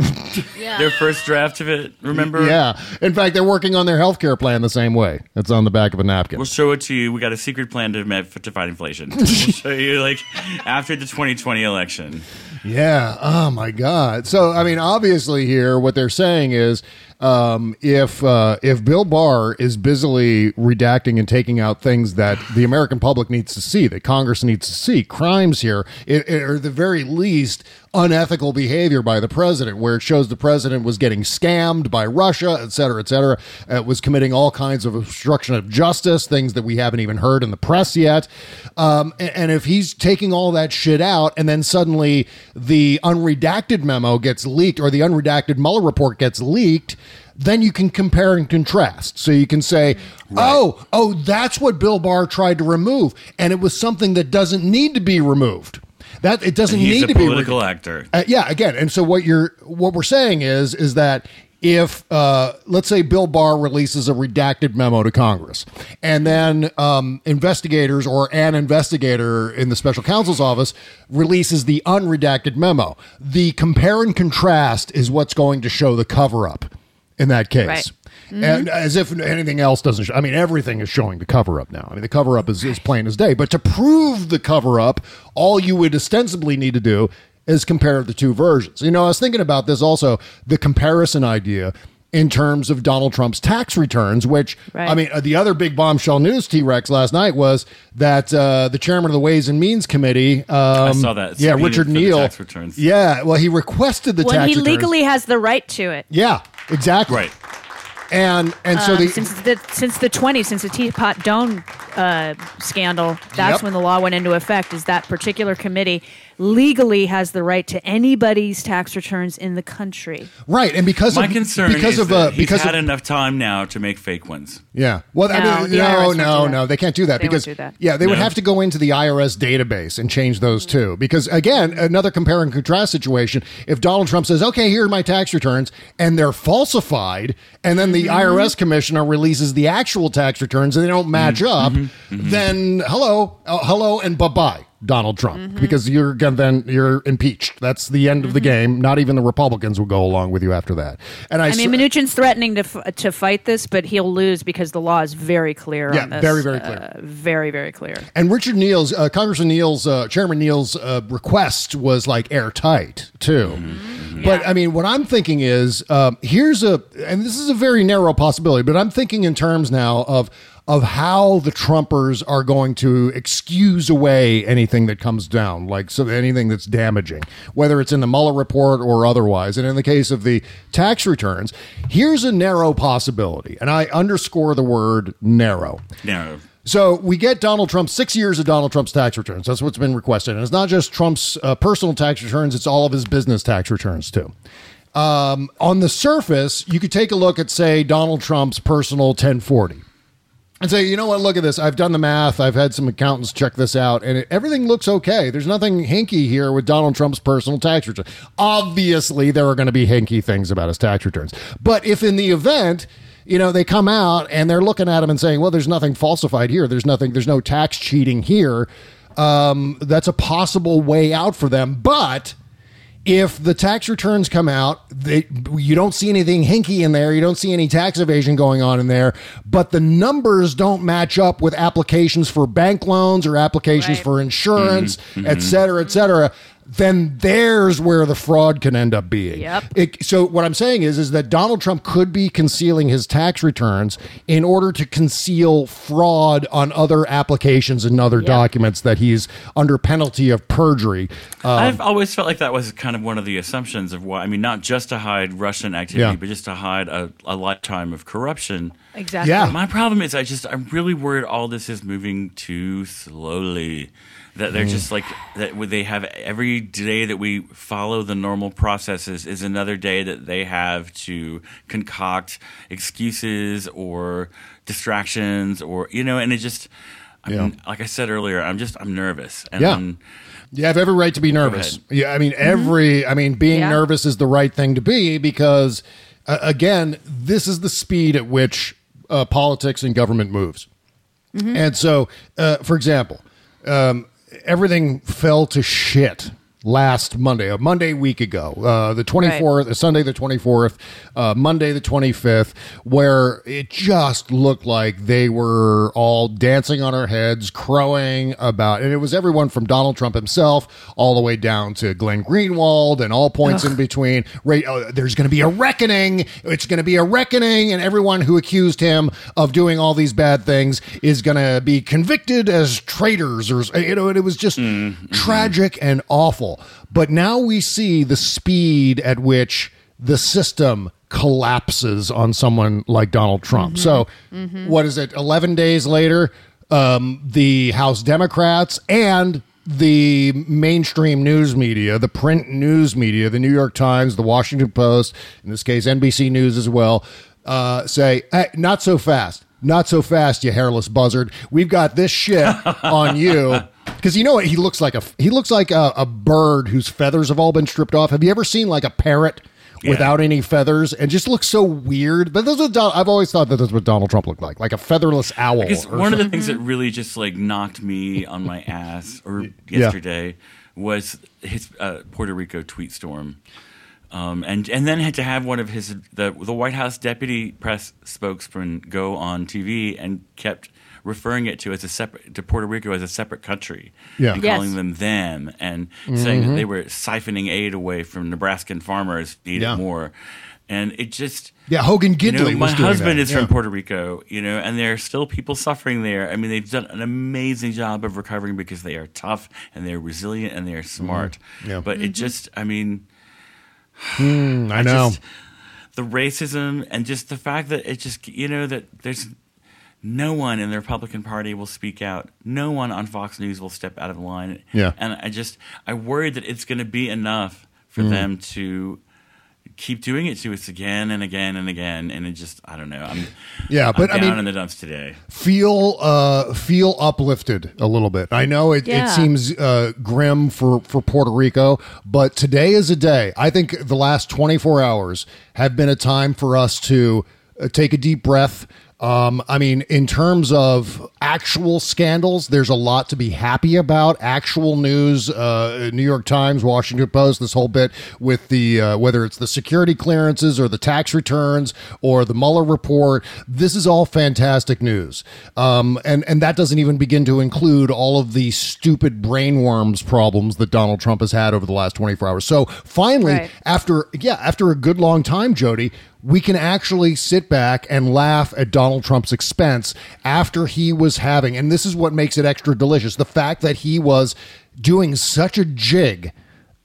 Their first draft of it. Remember? Yeah. In fact, they're working on their health care plan the same way. It's on the back of a napkin. We'll show it to you. We got a secret plan to, ma- to fight inflation. we'll show you like after the 2020 election. Yeah. Oh my God. So I mean, obviously, here what they're saying is, um, if uh, if Bill Barr is busily redacting and taking out things that the American public needs to see, that Congress needs to see, crimes here, it, it- or the very least, unethical behavior by the president, where it shows the president was getting scammed by Russia, et cetera, et cetera, uh, was committing all kinds of obstruction of justice, things that we haven't even heard in the press yet. Um, and, and if he's taking all that shit out, and then suddenly the unredacted memo gets leaked, or the unredacted Mueller report gets leaked. Then you can compare and contrast. So you can say, "Oh, oh, that's what Bill Barr tried to remove, and it was something that doesn't need to be removed." That it doesn't need to be political actor. uh, yeah, again, and so what you're what we're saying is is that if uh, let's say Bill Barr releases a redacted memo to Congress, and then um, investigators or an investigator in the special counsel's office releases the unredacted memo, the compare and contrast is what's going to show the cover up in that case. Right. And as if anything else doesn't show. I mean, everything is showing the cover up now. I mean, the cover up is, is plain as day. But to prove the cover up, all you would ostensibly need to do is compare the two versions. You know, I was thinking about this also the comparison idea. in terms of Donald Trump's tax returns, which, Right. I mean, uh, the other big bombshell news, T Rex, last night was that uh, the chairman of the Ways and Means Committee. Um, saw that. Yeah, Subpoenaed Richard for Neal. tax returns. Yeah, well, he requested the when tax he returns. legally has the right to it. Yeah, exactly. Right. And and so Um, the since the since the 20s, since the Teapot Dome uh, scandal, that's Yep. when the law went into effect. Is that particular committee legally has the right to anybody's tax returns in the country? right, and because of My of concern because is of that uh, he's because had of, enough time now to make fake ones. Yeah. Well, I No, mean, the no, no, no. They can't do that They won't because do that. yeah, they would have to go into the IRS database and change those too. Because again, another compare and contrast situation. If Donald Trump says, "Okay, here are my tax returns," and they're falsified, and then the Mm-hmm. IRS commissioner releases the actual tax returns and they don't match up, then hello, uh, hello, and bye bye. Donald Trump, Mm-hmm. because you're gonna then you're impeached. That's the end of the game. Not even the Republicans will go along with you after that. And I, I mean, Mnuchin's threatening to f- to fight this, but he'll lose because the law is very clear Yeah, on this. very, very clear. Uh, very, very clear. And Richard Neal's, uh, Congressman Neal's, uh, Chairman Neal's uh, request was like airtight too. But I mean, what I'm thinking is um, here's a, and this is a very narrow possibility, but I'm thinking in terms now of of how the Trumpers are going to excuse away anything that comes down, like so anything that's damaging, whether it's in the Mueller report or otherwise. And in the case of the tax returns, here's a narrow possibility, and I underscore the word narrow. Narrow. So we get Donald Trump six years of Donald Trump's tax returns. That's what's been requested, and it's not just Trump's uh, personal tax returns; it's all of his business tax returns too. Um, on the surface, you could take a look at, say, Donald Trump's personal 1040 and say, you know what, look at this. I've done the math. I've had some accountants check this out, and it, everything looks okay. There's nothing hinky here with Donald Trump's personal tax return. Obviously, there are going to be hinky things about his tax returns. But if in the event, you know, they come out and they're looking at him and saying, well, there's nothing falsified here. There's nothing, there's no tax cheating here. Um, that's a possible way out for them. But if the tax returns come out, they, you don't see anything hinky in there. You don't see any tax evasion going on in there, but the numbers don't match up with applications for bank loans or applications Right. for insurance, Mhm, et cetera, et cetera. Then there's where the fraud can end up being. Yep. It, so what I'm saying is, is that Donald Trump could be concealing his tax returns in order to conceal fraud on other applications and other documents that he's under penalty of perjury. Um, I've always felt like that was kind of one of the assumptions of why. I mean, not just to hide Russian activity, Yeah. but just to hide a, a lifetime of corruption. Exactly. Yeah. My problem is, I just I'm really worried all this is moving too slowly. That Mm. they're just like that. Would they have every day that we follow the normal processes is another day that they have to concoct excuses or distractions or you know, and it just. I Yeah. mean, like I said earlier, I'm just I'm nervous. And Yeah. I'm, You have every right to be nervous. Yeah, I mean every I mean being Yeah. nervous is the right thing to be because uh, again, this is the speed at which uh, politics and government moves. And so, uh, for example, um, everything fell to shit last Monday, a Monday week ago, uh, the 24th, Sunday the 24th, uh, Monday the 25th, where it just looked like they were all dancing on our heads, crowing about, and it was everyone from Donald Trump himself all the way down to Glenn Greenwald and all points in between. Right, uh, there's going to be a reckoning. It's going to be a reckoning, and everyone who accused him of doing all these bad things is going to be convicted as traitors, or you know. And it was just tragic and awful. But now we see the speed at which the system collapses on someone like Donald Trump. So, what is it? Eleven days later, um, the House Democrats and the mainstream news media, the print news media, the New York Times, the Washington Post, in this case, NBC News as well, uh, say, hey, not so fast. Not so fast, you hairless buzzard. We've got this shit on you. Because you know what? He looks like a he looks like a, a bird whose feathers have all been stripped off. Have you ever seen like a parrot Yeah. without any feathers and just looks so weird? But that's what Don- I've always thought that that's what Donald Trump looked like, like a featherless owl. One of the things that really just like knocked me on my ass or yesterday was his uh, Puerto Rico tweet storm. Um, and and then had to have one of his the the White House deputy press spokesman go on TV and kept referring it to as a separate to Puerto Rico as a separate country Yeah. and Yes. calling them them and saying that they were siphoning aid away from Nebraskan farmers needed Yeah. more and it just Yeah, Hogan you know, my was doing husband that, is yeah. from Puerto Rico, you know, and there are still people suffering there. I mean, they've done an amazing job of recovering because they are tough and they're resilient and they're smart. Mm-hmm. Yeah. But it just, I mean, Hmm, I know. just- the racism and just the fact that it just, you know, that there's no one in the Republican Party will speak out. No one on Fox News will step out of line. Yeah. And I just, I worry that it's going to be enough for Mm. them to keep doing it to us again and again and again. And it just, I don't know. I'm, Yeah, I'm but I down mean- in the dumps today. feel uh feel uplifted a little bit. I know it, Yeah. it seems uh grim for for Puerto Rico, but today is a day. I think the last 24 hours have been a time for us to uh, take a deep breath. Um, I mean, in terms of actual scandals, there's a lot to be happy about. Actual news, uh, New York Times, Washington Post, this whole bit with the uh, whether it's the security clearances or the tax returns or the Mueller report. This is all fantastic news, um, and and that doesn't even begin to include all of the stupid brainworms problems that Donald Trump has had over the last 24 hours. So finally, Right. after yeah, after a good long time, Jody, we can actually sit back and laugh at Donald Trump's expense after he was having, and this is what makes it extra delicious: the fact that he was doing such a jig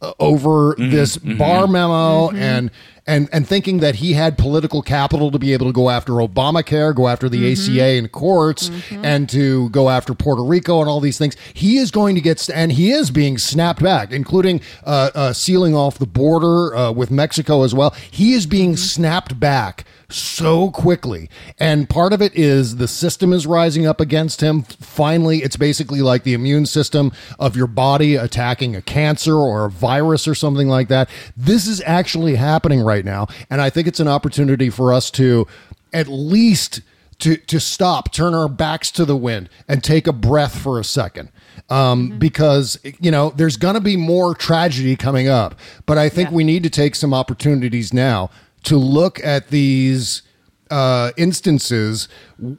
uh, over mm-hmm. this Barr mm-hmm. memo mm-hmm. and and and thinking that he had political capital to be able to go after Obamacare, go after the ACA in courts, and to go after Puerto Rico and all these things. He is going to get and he is being snapped back, including uh, uh, sealing off the border uh, with Mexico as well. He is being snapped back so quickly. And part of it is the system is rising up against him. Finally, it's basically like the immune system of your body attacking a cancer or a virus or something like that. This is actually happening right now. And I think it's an opportunity for us to at least to to stop, turn our backs to the wind, and take a breath for a second. Um, Because you know there's going to be more tragedy coming up, but I think we need to take some opportunities now to look at these uh, instances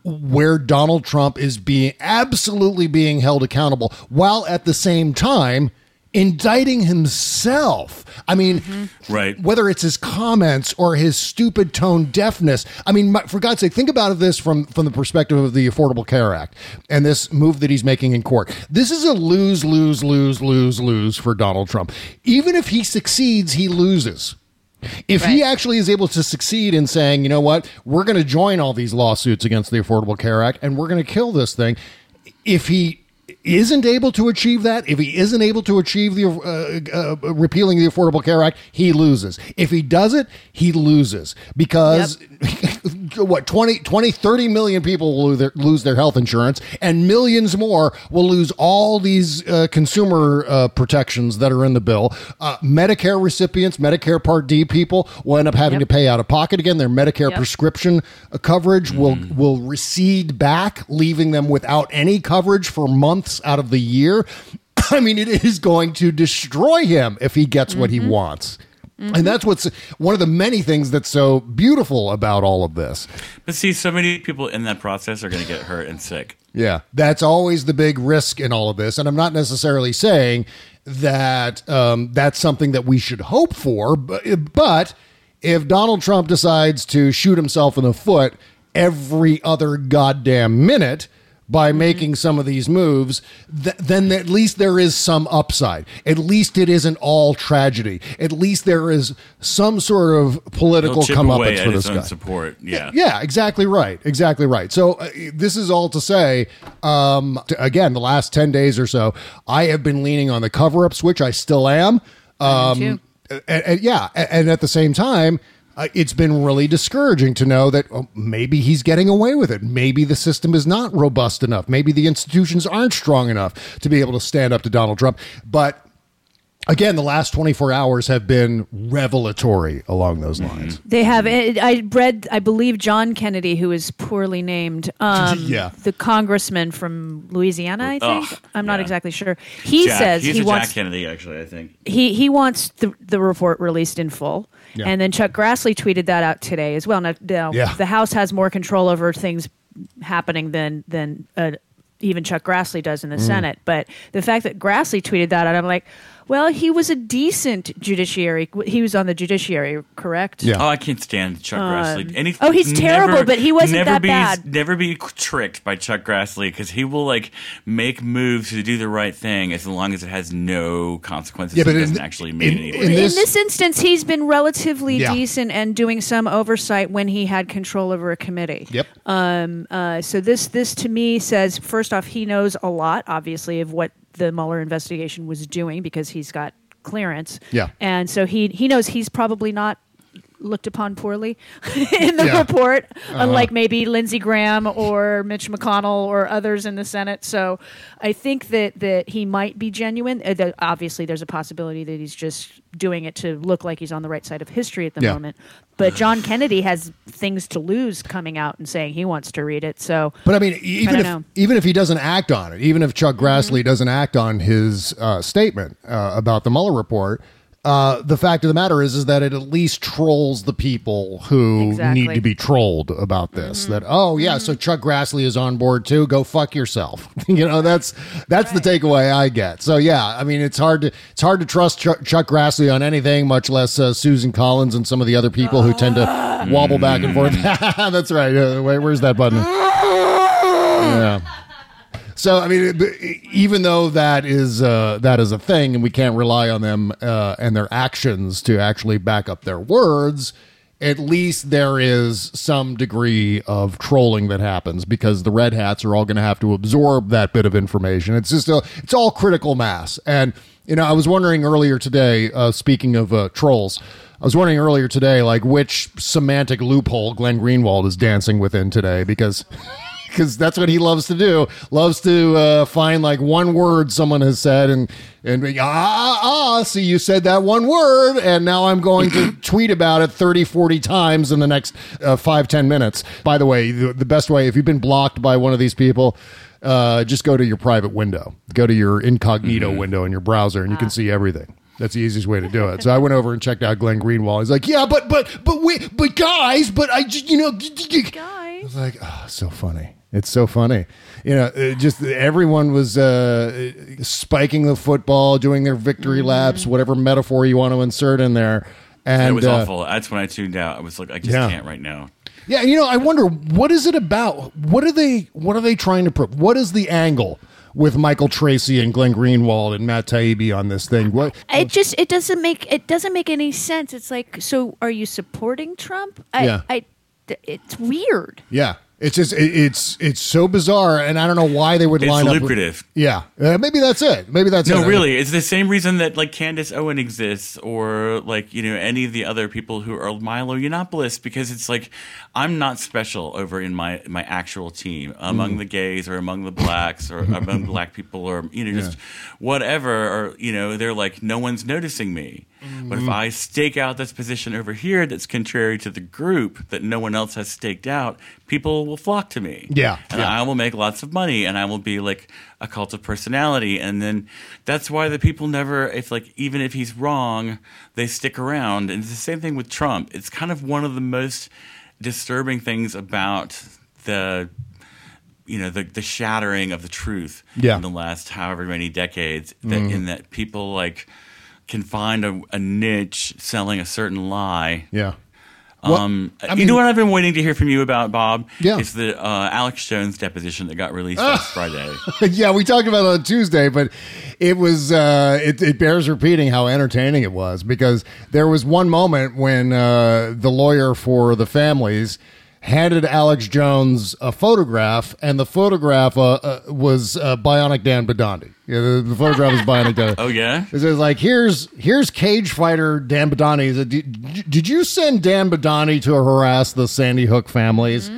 where Donald Trump is being absolutely being held accountable, while at the same time indicting himself. I mean, Right. whether it's his comments or his stupid tone deafness. I mean, my, for God's sake, think about this from from the perspective of the Affordable Care Act and this move that he's making in court. This is a lose, lose, lose, lose, lose for Donald Trump. Even if he succeeds, he loses. If he actually is able to succeed in saying, you know what, we're going to join all these lawsuits against the Affordable Care Act and we're going to kill this thing, if he isn't able to achieve that, if he isn't able to achieve the uh, uh, repealing the Affordable Care Act, he loses. If he does it, he loses because what 20, 20 30 million people will lose their, lose their health insurance and millions more will lose all these uh, consumer uh, protections that are in the bill. Uh, Medicare recipients, Medicare Part D people will end up having to pay out of pocket again. Their Medicare Yep. prescription uh, coverage will will recede back, leaving them without any coverage for months out of the year. I mean, it is going to destroy him if he gets what he mm-hmm. wants. Mm-hmm. And that's what's one of the many things that's so beautiful about all of this. But see, so many people in that process are going to get hurt and sick. Yeah, that's always the big risk in all of this. And I'm not necessarily saying that um, that's something that we should hope for, but, eh, but if Donald Trump decides to shoot himself in the foot every other goddamn minute by making some of these moves, th- then at least there is some upside. At least it isn't all tragedy. At least there is some sort of political He'll chip away comeuppance for this guy. support. Yeah. Yeah, exactly right. Exactly right. So uh, this is all to say, um, t- again, the last 10 days or so, I have been leaning on the cover up switch. I still am. Um, too. and, and yeah, a- and at the same time, uh, it's been really discouraging to know that oh, maybe he's getting away with it. Maybe the system is not robust enough. Maybe the institutions aren't strong enough to be able to stand up to Donald Trump. But again, the last 24 hours have been revelatory along those lines. They have. I I read. I believe John Kennedy, who is poorly named. Um, Yeah. The congressman from Louisiana, I think. Ugh, I'm not exactly sure. He Jack- says he's he a wants Jack Kennedy, actually. I think. he he wants the the report released in full. Yeah. And then Chuck Grassley tweeted that out today as well. Now, now Yeah. the House has more control over things happening than than uh, even Chuck Grassley does in the Mm. Senate. But the fact that Grassley tweeted that out, I'm like, Well, he was a decent judiciary. He was on the judiciary, correct? Yeah. Oh, I can't stand Chuck Um, Grassley. Any, oh, he's terrible, but he wasn't never that be, bad. Never be tricked by Chuck Grassley because he will like make moves to do the right thing as long as it has no consequences. Yeah, but it in doesn't th- actually mean in- anything. in In this- this, instance, he's been relatively Yeah. decent and doing some oversight when he had control over a committee. Yep. Um, uh, so this this to me says first off he knows a lot obviously of what the Mueller investigation was doing because he's got clearance. Yeah. And so he he knows he's probably not looked upon poorly in the Yeah. report, Uh-huh. unlike maybe Lindsey Graham or Mitch McConnell or others in the Senate. So I think that that he might be genuine. Uh, that obviously, there's a possibility that he's just doing it to look like he's on the right side of history at the Yeah. moment. But John Kennedy has things to lose coming out and saying he wants to read it. So, But I mean, even don't if know. even if he doesn't act on it, even if Chuck Grassley Mm-hmm. doesn't act on his uh, statement uh, about the Mueller report, uh, the fact of the matter is, is that it at least trolls the people who Exactly. Mm-hmm. need to be trolled about this. That oh yeah, so Chuck Grassley is on board too. Go fuck yourself. you know that's that's the takeaway I get. So yeah, I mean it's hard to it's hard to trust Chuck, Chuck Grassley on anything, much less uh, Susan Collins and some of the other people who tend to wobble back and forth. that's right. Uh, wait, where's that button? yeah. So I mean, even though that is uh, that is a thing, and we can't rely on them uh, and their actions to actually back up their words, at least there is some degree of trolling that happens because the red hats are all going to have to absorb that bit of information. It's just a, it's all critical mass, and you know, I was wondering earlier today. Uh, speaking of uh, trolls. I was wondering earlier today, like which semantic loophole Glenn Greenwald is dancing within today, because because that's what he loves to do. Loves to uh, find like one word someone has said and and be, ah ah ah. See, you said that one word, and now I'm going to tweet about it 30, 40 times in the next uh, five, ten minutes. By the way, the, the best way if you've been blocked by one of these people. Uh, just go to your private window. Go to your incognito window in your browser, and you can see everything. That's the easiest way to do it. So I went over and checked out Glenn Greenwald. He's like, "Yeah, but but but wait, but guys, but I just you know, guys." I was like, "Oh, so funny." It's so funny. You know, just everyone was uh, spiking the football, doing their victory laps, whatever metaphor you want to insert in there. And it was uh, awful. That's when I tuned out. I was like, I just Yeah. can't right now. Yeah, you know, I wonder what is it about? What are they? What are they trying to prove? What is the angle with Michael Tracey and Glenn Greenwald and Matt Taibbi on this thing? What? it just it doesn't make it doesn't make any sense. It's like, so are you supporting Trump? I, Yeah. I, it's weird. Yeah, it's just it, it's it's so bizarre, and I don't know why they would It's line up. with- lucrative. yeah, uh, maybe that's it. Maybe that's no, it. really, it's the same reason that like Candace Owen exists, or like you know any of the other people who are Milo Yiannopoulos, because it's like I'm not special over in my my actual team among Mm. the gays or among the blacks or among black people or you know just whatever, or you know they're like no one's noticing me. But if Mm-hmm. Mhm. I stake out this position over here that's contrary to the group that no one else has staked out, people will flock to me. Yeah, And yeah. I will make lots of money and I will be like a cult of personality. And then that's why the people never, if like, even if he's wrong, they stick around. And it's the same thing with Trump. It's kind of one of the most disturbing things about the you know the the shattering of the truth Yeah. in the last however many decades that Mhm. in that people like can find a, a niche selling a certain lie Yeah. Um, I you know what I've been waiting to hear from you about, Bob? Yeah. It's the uh, Alex Jones deposition that got released last Friday. yeah, we talked about it on Tuesday, but it was uh, it, it bears repeating how entertaining it was because there was one moment when uh, the lawyer for the families handed Alex Jones a photograph, and the photograph uh, uh, was uh, Bionic Dan Badandi. Yeah, the, the photograph was Bionic Dan. Oh yeah. It says like here's here's cage fighter Dan Badandi. Said, Did, did you send Dan Badandi to harass the Sandy Hook families?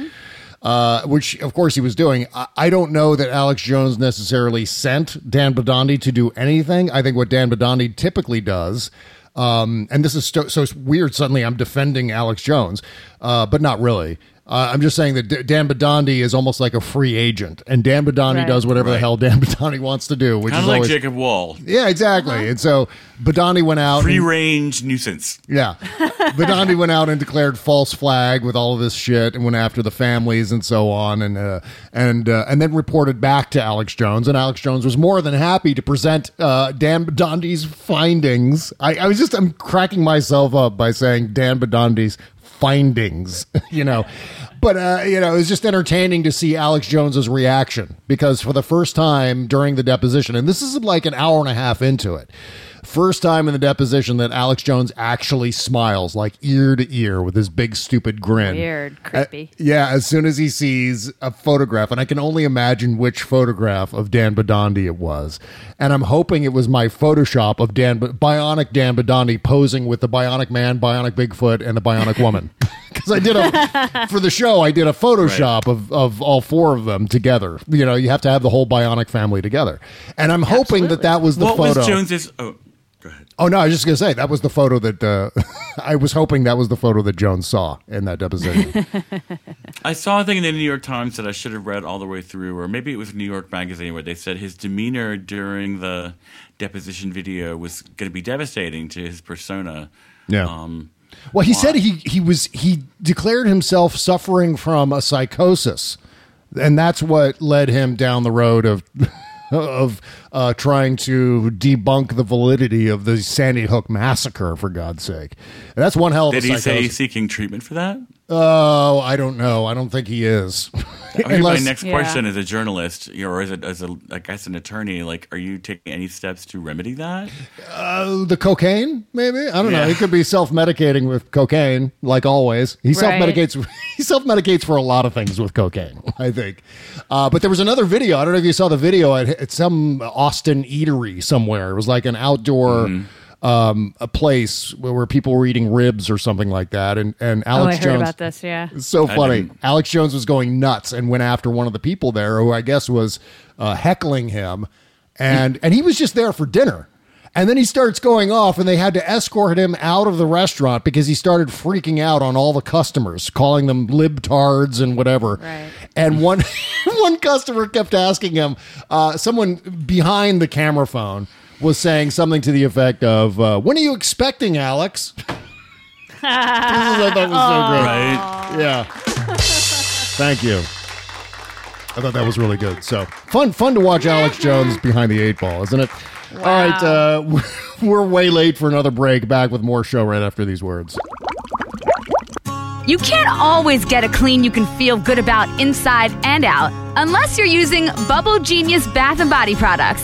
Uh, which of course he was doing. I, I don't know that Alex Jones necessarily sent Dan Badandi to do anything. I think what Dan Badandi typically does. Um, and this is so, so weird. Suddenly, I'm defending Alex Jones, uh, but not really. Uh, I'm just saying that D- Dan Badandi is almost like a free agent, and Dan Badandi Right. does whatever the hell Dan Badandi wants to do, which Kind is like always Jacob Wohl. yeah, exactly. And so Badandi went out. Free and- range nuisance. yeah. Badandi went out and declared false flag with all of this shit and went after the families and so on and uh, and uh, and then reported back to Alex Jones and Alex Jones was more than happy to present uh, Dan Badandi's findings. I, I was just I'm cracking myself up by saying Dan Badandi's findings, you know. But uh, you know, it was just entertaining to see Alex Jones's reaction because for the first time during the deposition, and this is like an hour and a half into it, first time in the deposition that Alex Jones actually smiles like ear to ear with his big stupid grin. Weird, Uh, creepy. yeah, as soon as he sees a photograph, and I can only imagine which photograph of Dan Badandi it was, and I'm hoping it was my Photoshop of Dan, Bionic Dan Badandi posing with the Bionic Man, Bionic Bigfoot, and the Bionic Woman. Because I did a for the show, I did a Photoshop of of all four of them together. You know, you have to have the whole Bionic family together, and I'm hoping that that was the what photo. was Jones's? Oh, Oh no, I was just gonna say that was the photo that uh, I was hoping that was the photo that Jones saw in that deposition. I saw a thing in the New York Times that I should have read all the way through, or maybe it was New York Magazine, where they said his demeanor during the deposition video was going to be devastating to his persona. Yeah. Um, Well, he said he he was he declared himself suffering from a psychosis, and that's what led him down the road of of uh, trying to debunk the validity of the Sandy Hook massacre. For God's sake, and that's one hell of did a he psychosis. say he's seeking treatment for that? Oh, I don't know. I don't think he is. I mean, Unless- my next question as a journalist, you know, or as a, as a, I guess, an attorney, like, are you taking any steps to remedy that? Uh, the cocaine, maybe. I don't know. He could be self-medicating with cocaine, like always. He Right. self-medicates. He self-medicates for a lot of things with cocaine. I think. Uh, but there was another video. I don't know if you saw the video at, at some Austin eatery somewhere. It was like an outdoor. Um, a place where, where people were eating ribs or something like that, and and oh, Alex I heard Jones. about this. Yeah. So funny. Alex Jones was going nuts and went after one of the people there, who I guess was uh, heckling him, and and he was just there for dinner. And then he starts going off, and they had to escort him out of the restaurant because he started freaking out on all the customers, calling them libtards and whatever. Right. And one one customer kept asking him, uh, someone behind the camera phone was saying something to the effect of, uh, "When are you expecting, Alex?" this is, I thought was so great. Yeah. Thank you. I thought that was really good. So fun, fun to watch Alex Jones behind the eight ball, isn't it? All right, uh, we're way late for another break. Back with more show right after these words. You can't always get a clean you can feel good about inside and out unless you're using Bubble Genius bath and body products.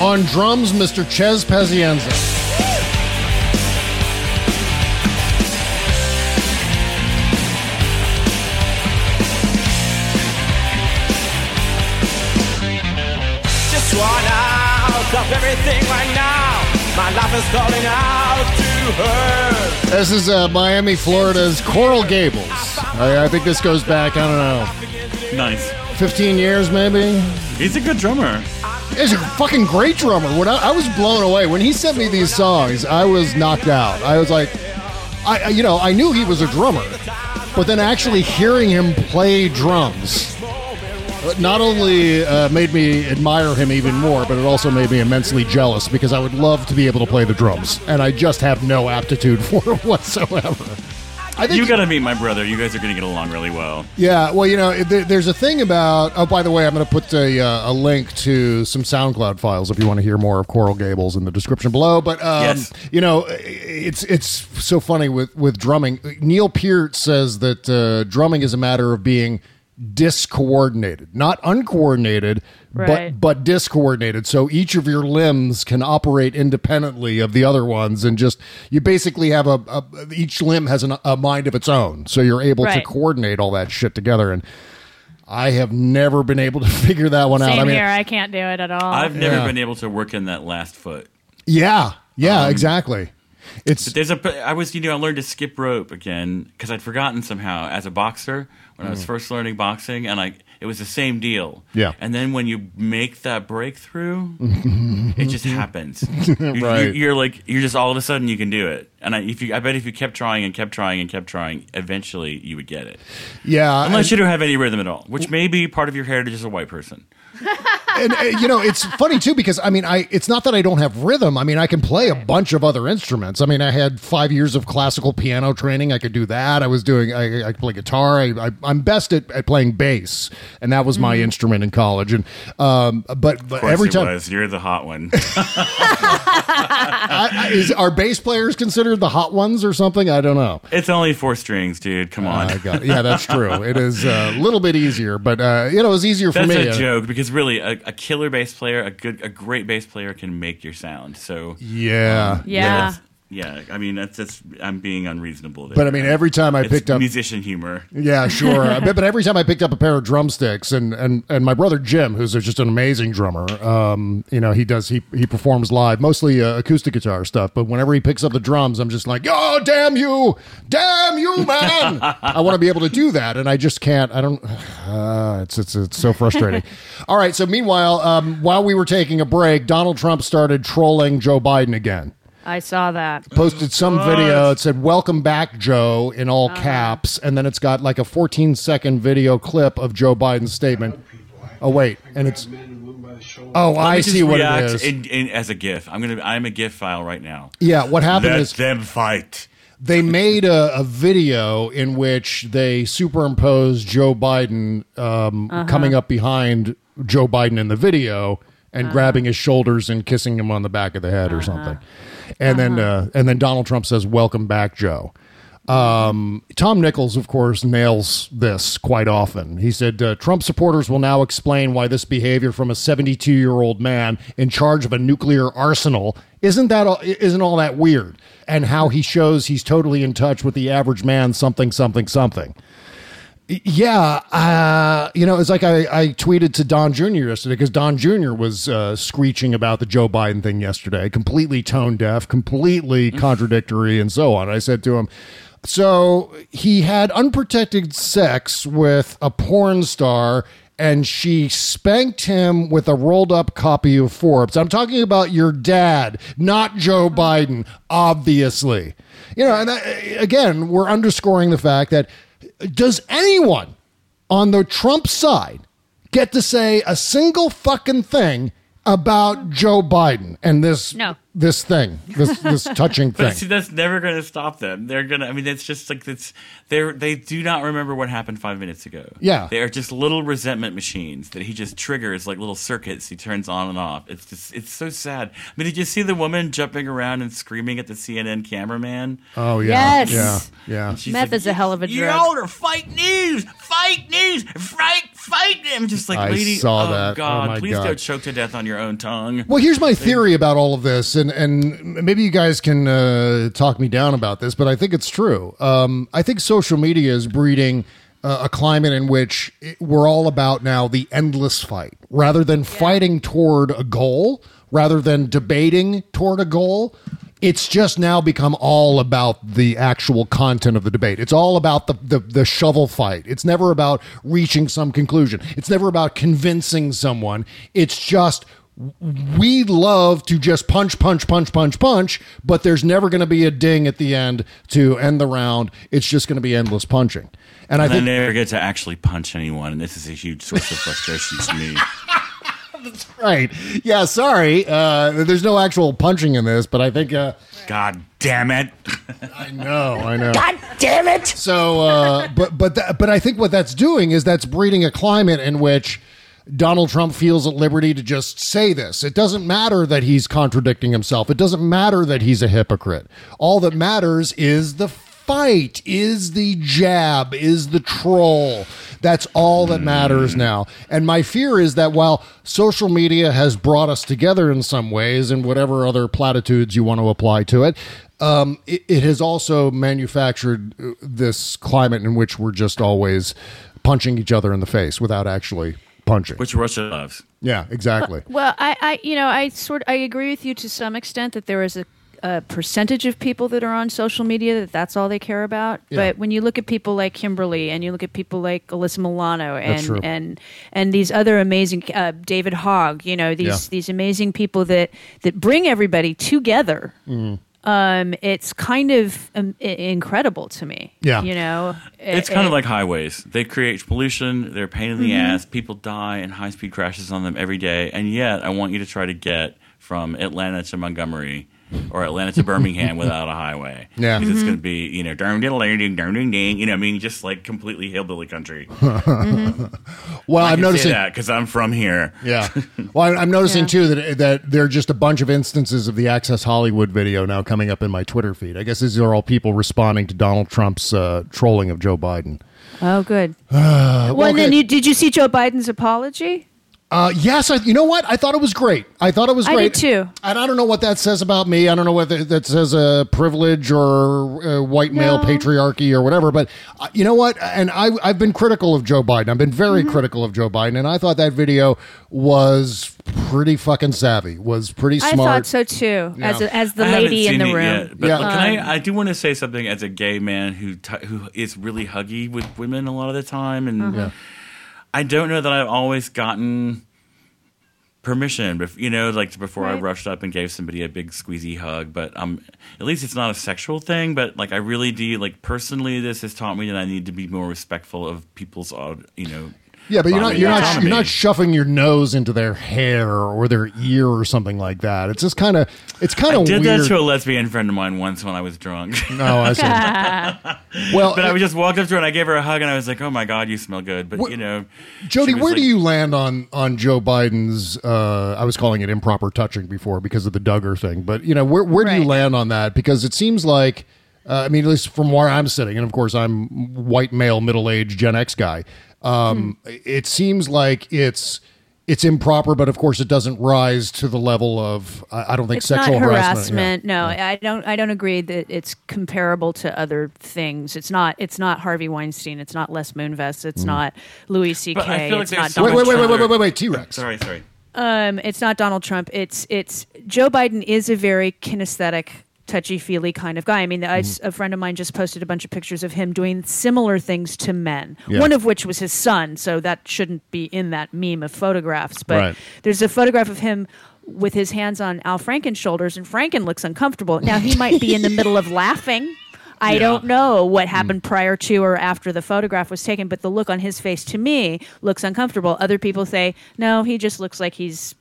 On drums, Mr. Chez Pazienza. Just wanna out of everything right now. My life is calling out to her. This is uh, Miami, Florida's Coral Gables. I, I think this goes back, I don't know, Nice. 15 years maybe. He's a good drummer. He's a fucking great drummer. When I, I was blown away when he sent me these songs, I was knocked out. I was like, I I- you know I knew he was a drummer, but then actually hearing him play drums uh, not only uh, made me admire him even more, but it also made me immensely jealous because I would love to be able to play the drums, and I just have no aptitude for it whatsoever. I think you got to meet my brother. You guys are going to get along really well. Yeah, well, you know, there, there's a thing about. Oh, by the way, I'm going to put a, uh, a link to some SoundCloud files if you want to hear more of Coral Gables in the description below. But um, Yes. you know, it's it's so funny with with drumming. Neil Peart says that uh, drumming is a matter of being discoordinated, not uncoordinated, Right. but but discoordinated. So each of your limbs can operate independently of the other ones, and just you basically have a, a each limb has an, a mind of its own. So you're able to coordinate all that shit together. And I have never been able to figure that one out. I mean, here. I can't do it at all. I've never Yeah. been able to work in that last foot. yeah, yeah, Um, exactly. It's But there's a. I was, you know, I learned to skip rope again because I'd forgotten somehow as a boxer when I was Mm. first learning boxing, and I it was the same deal. Yeah. And then when you make that breakthrough, it just happens. You- Right. You, are like you're just all of a sudden you can do it, and I, if you, I bet if you kept trying and kept trying and kept trying, eventually you would get it. yeah, Unless and- you don't have any rhythm at all, which may be part of your heritage as a white person. and uh, you know it's funny too because I mean I it's not that I don't have rhythm. I mean I can play a bunch of other instruments. I mean I had five years of classical piano training. I could do that. I was doing I, I play guitar. I, I I'm best at, at playing bass, and that was my instrument in college. And um, but but every time was. You're the hot one. I, I- is are bass players considered the hot ones or something? I don't know. it's only four strings, dude. Come on. I got- yeah, that's true. It is a little bit easier, but uh, you know, it was easier for That's me. a Uh, joke because really, a, a killer bass player, a good, a great bass player, can make your sound. So Yeah. Yeah. Yeah. I mean, that's just I'm being unreasonable. There. But I mean, every time I It's picked up musician humor. Yeah, sure. but, but every time I picked up a pair of drumsticks, and and and my brother Jim, who's just an amazing drummer, um, you know, he does he he performs live, mostly uh, acoustic guitar stuff. But whenever he picks up the drums, I'm just like, oh, damn you, damn you, man! I want to be able to do that, and I just can't. I don't. Uh, it's it's it's so frustrating. All right. So meanwhile, um, while we were taking a break, Donald Trump started trolling Joe Biden again I saw that. posted some video. It said "Welcome back, Joe" in all caps, and then it's got like a 14 second video clip of Joe Biden's statement. Oh wait, and it's oh Let I me just see what it react is. In, in, as a GIF. I'm gonna. I'm a GIF file right now. Yeah, what happened Let is them fight. they made a, a video in which they superimposed Joe Biden um, Uh-huh. coming up behind Joe Biden in the video and grabbing his shoulders and kissing him on the back of the head or something. And then uh, and then Donald Trump says, "Welcome back, Joe." Um, Tom Nichols, of course, nails this quite often. He said uh, Trump supporters will now explain why this behavior from a 72 year old man in charge of a nuclear arsenal isn't that all, isn't all that weird, and how he shows he's totally in touch with the average man. Something, something, something. Yeah, uh, you know, it's like I, I tweeted to Don Jr. yesterday because Don Jr. was uh, screeching about the Joe Biden thing yesterday, completely tone deaf, completely contradictory, and so on. I said to him, so he had unprotected sex with a porn star. And she spanked him with a rolled up copy of Forbes. I'm talking about your dad, not Joe Biden, obviously. You know, and again, we're underscoring the fact that does anyone on the Trump side get to say a single fucking thing about Joe Biden and this No. This thing, this this touching But thing? see, that's never going to stop them. They're gonna. I mean, it's just like it's. They they do not remember what happened five minutes ago. Yeah. they are just little resentment machines that he just triggers like little circuits. He turns on and off. It's just it's so sad. I mean, did you see the woman jumping around and screaming at the CNN cameraman? Oh yeah, Yes. yeah, yeah. She's Meth like, is a hell of a drug. You're drug. older. Fight news. Fight news. Fight. Fight. I'm just like, I lady. saw oh that. Oh, God, my please God. don't choke to death on your own tongue. Well, here's my theory about all of this, and and maybe you guys can uh, talk me down about this, but I think it's true. Um, I think social media is breeding uh, a climate in which it, we're all about now the endless fight, rather than fighting toward a goal, rather than debating toward a goal. It's just now become all about the actual content of the debate. It's all about the, the, the shovel fight. It's never about reaching some conclusion. It's never about convincing someone. It's just we love to just punch, punch, punch, punch, punch, but there's never going to be a ding at the end to end the round. It's just going to be endless punching. And I And I think never get to actually punch anyone, and this is a huge source of frustration to me. That's right. Yeah, sorry. Uh, there's no actual punching in this, but I think uh, God damn it! I know, I know. God damn it! So, uh, but but that, but I think what that's doing is that's breeding a climate in which Donald Trump feels at liberty to just say this. It doesn't matter that he's contradicting himself. It doesn't matter that he's a hypocrite. All that matters is the fight, is the jab, is the troll. That's all that matters now. And my fear is that while social media has brought us together in some ways and whatever other platitudes you want to apply to it, um, it, it has also manufactured uh, this climate in which we're just always punching each other in the face without actually punching. Which Russia loves. Yeah, exactly. Well, I, I, you know, I sort, I agree with you to some extent that there is a, a percentage of people that are on social media that that's all they care about. Yeah. But when you look at people like Kimberly and you look at people like Alyssa Milano and and and these other amazing uh, David Hogg, you know, these Yeah. these amazing people that that bring everybody together. Um, it's kind of um, i- incredible to me. Yeah. you know, It's It- kind of it- like highways. They create pollution. They're a pain in the Mhm. ass. People die in high speed crashes on them every day. And yet, I want you to try to get from Atlanta to Montgomery or Atlanta to Birmingham without a highway. Yeah. Because it's Mhm. going to be, you know, darn diddle ding, darn ding ding. You know, I mean, just like completely hillbilly country. Well, I I'm can noticing that because I'm from here. Yeah. Well, I- I'm noticing too that that there are just a bunch of instances of the Access Hollywood video now coming up in my Twitter feed. I guess these are all people responding to Donald Trump's uh, trolling of Joe Biden. Oh, good. Well, and then okay. you, did you see Joe Biden's apology? Uh, yes, I, you know what? I thought it was great. I thought it was I great. did too. And I don't know what that says about me. I don't know whether that says a uh, privilege or uh, white male No. patriarchy or whatever. But uh, you know what? And I, I've been critical of Joe Biden. I've been very Mm-hmm. critical of Joe Biden, and I thought that video was pretty fucking savvy. Was pretty smart. I smart. thought so too. As Yeah. a, as the I haven't lady in seen the it room. yet, but Yeah. can Um, I? I do want to say something as a gay man who t- who is really huggy with women a lot of the time, and Uh-huh. Yeah. I don't know that I've always gotten permission, you know, like before I rushed up and gave somebody a big squeezy hug. But um, at least it's not a sexual thing. But like, I really do like personally, this has taught me that I need to be more respectful of people's, uh, you know. Yeah, but you're not you're not autonomy. you're not shoving your nose into their hair or their ear or something like that. It's just kind of it's kind I of did weird. that to a lesbian friend of mine once when I was drunk. No, I see. well, but I just walked up to her and I gave her a hug and I was like, "Oh my god, you smell good." But you know, Jody, where like- do you land on on Joe Biden's? Uh, I was calling it improper touching before because of the Duggar thing, but you know, where where do you land on that? Because it seems like, uh, I mean, at least from where I'm sitting, and of course, I'm white male, middle aged Gen X guy. Um, Hmm. It seems like it's it's improper, but of course, it doesn't rise to the level of I, I don't think it's sexual not harassment. harassment. No, I don't. I don't agree that it's comparable to other things. It's not. It's not Harvey Weinstein. It's not Les Moonves. It's Mm. not Louis C.K. But I feel like it's not so Wait, Donald wait, wait, Trump. wait, wait, wait, wait, T Rex. Sorry, sorry. Um, it's not Donald Trump. It's it's Joe Biden is a very kinesthetic, touchy feely kind of guy. I mean, I- Mm-hmm. a friend of mine just posted a bunch of pictures of him doing similar things to men. Yeah. One of which was his son, so that shouldn't be in that meme of photographs. But Right. there's a photograph of him with his hands on Al Franken's shoulders, and Franken looks uncomfortable. Now he might be in the middle of laughing. I Yeah. don't know what happened prior to or after the photograph was taken, but the look on his face to me looks uncomfortable. Other people say, no, he just looks like he's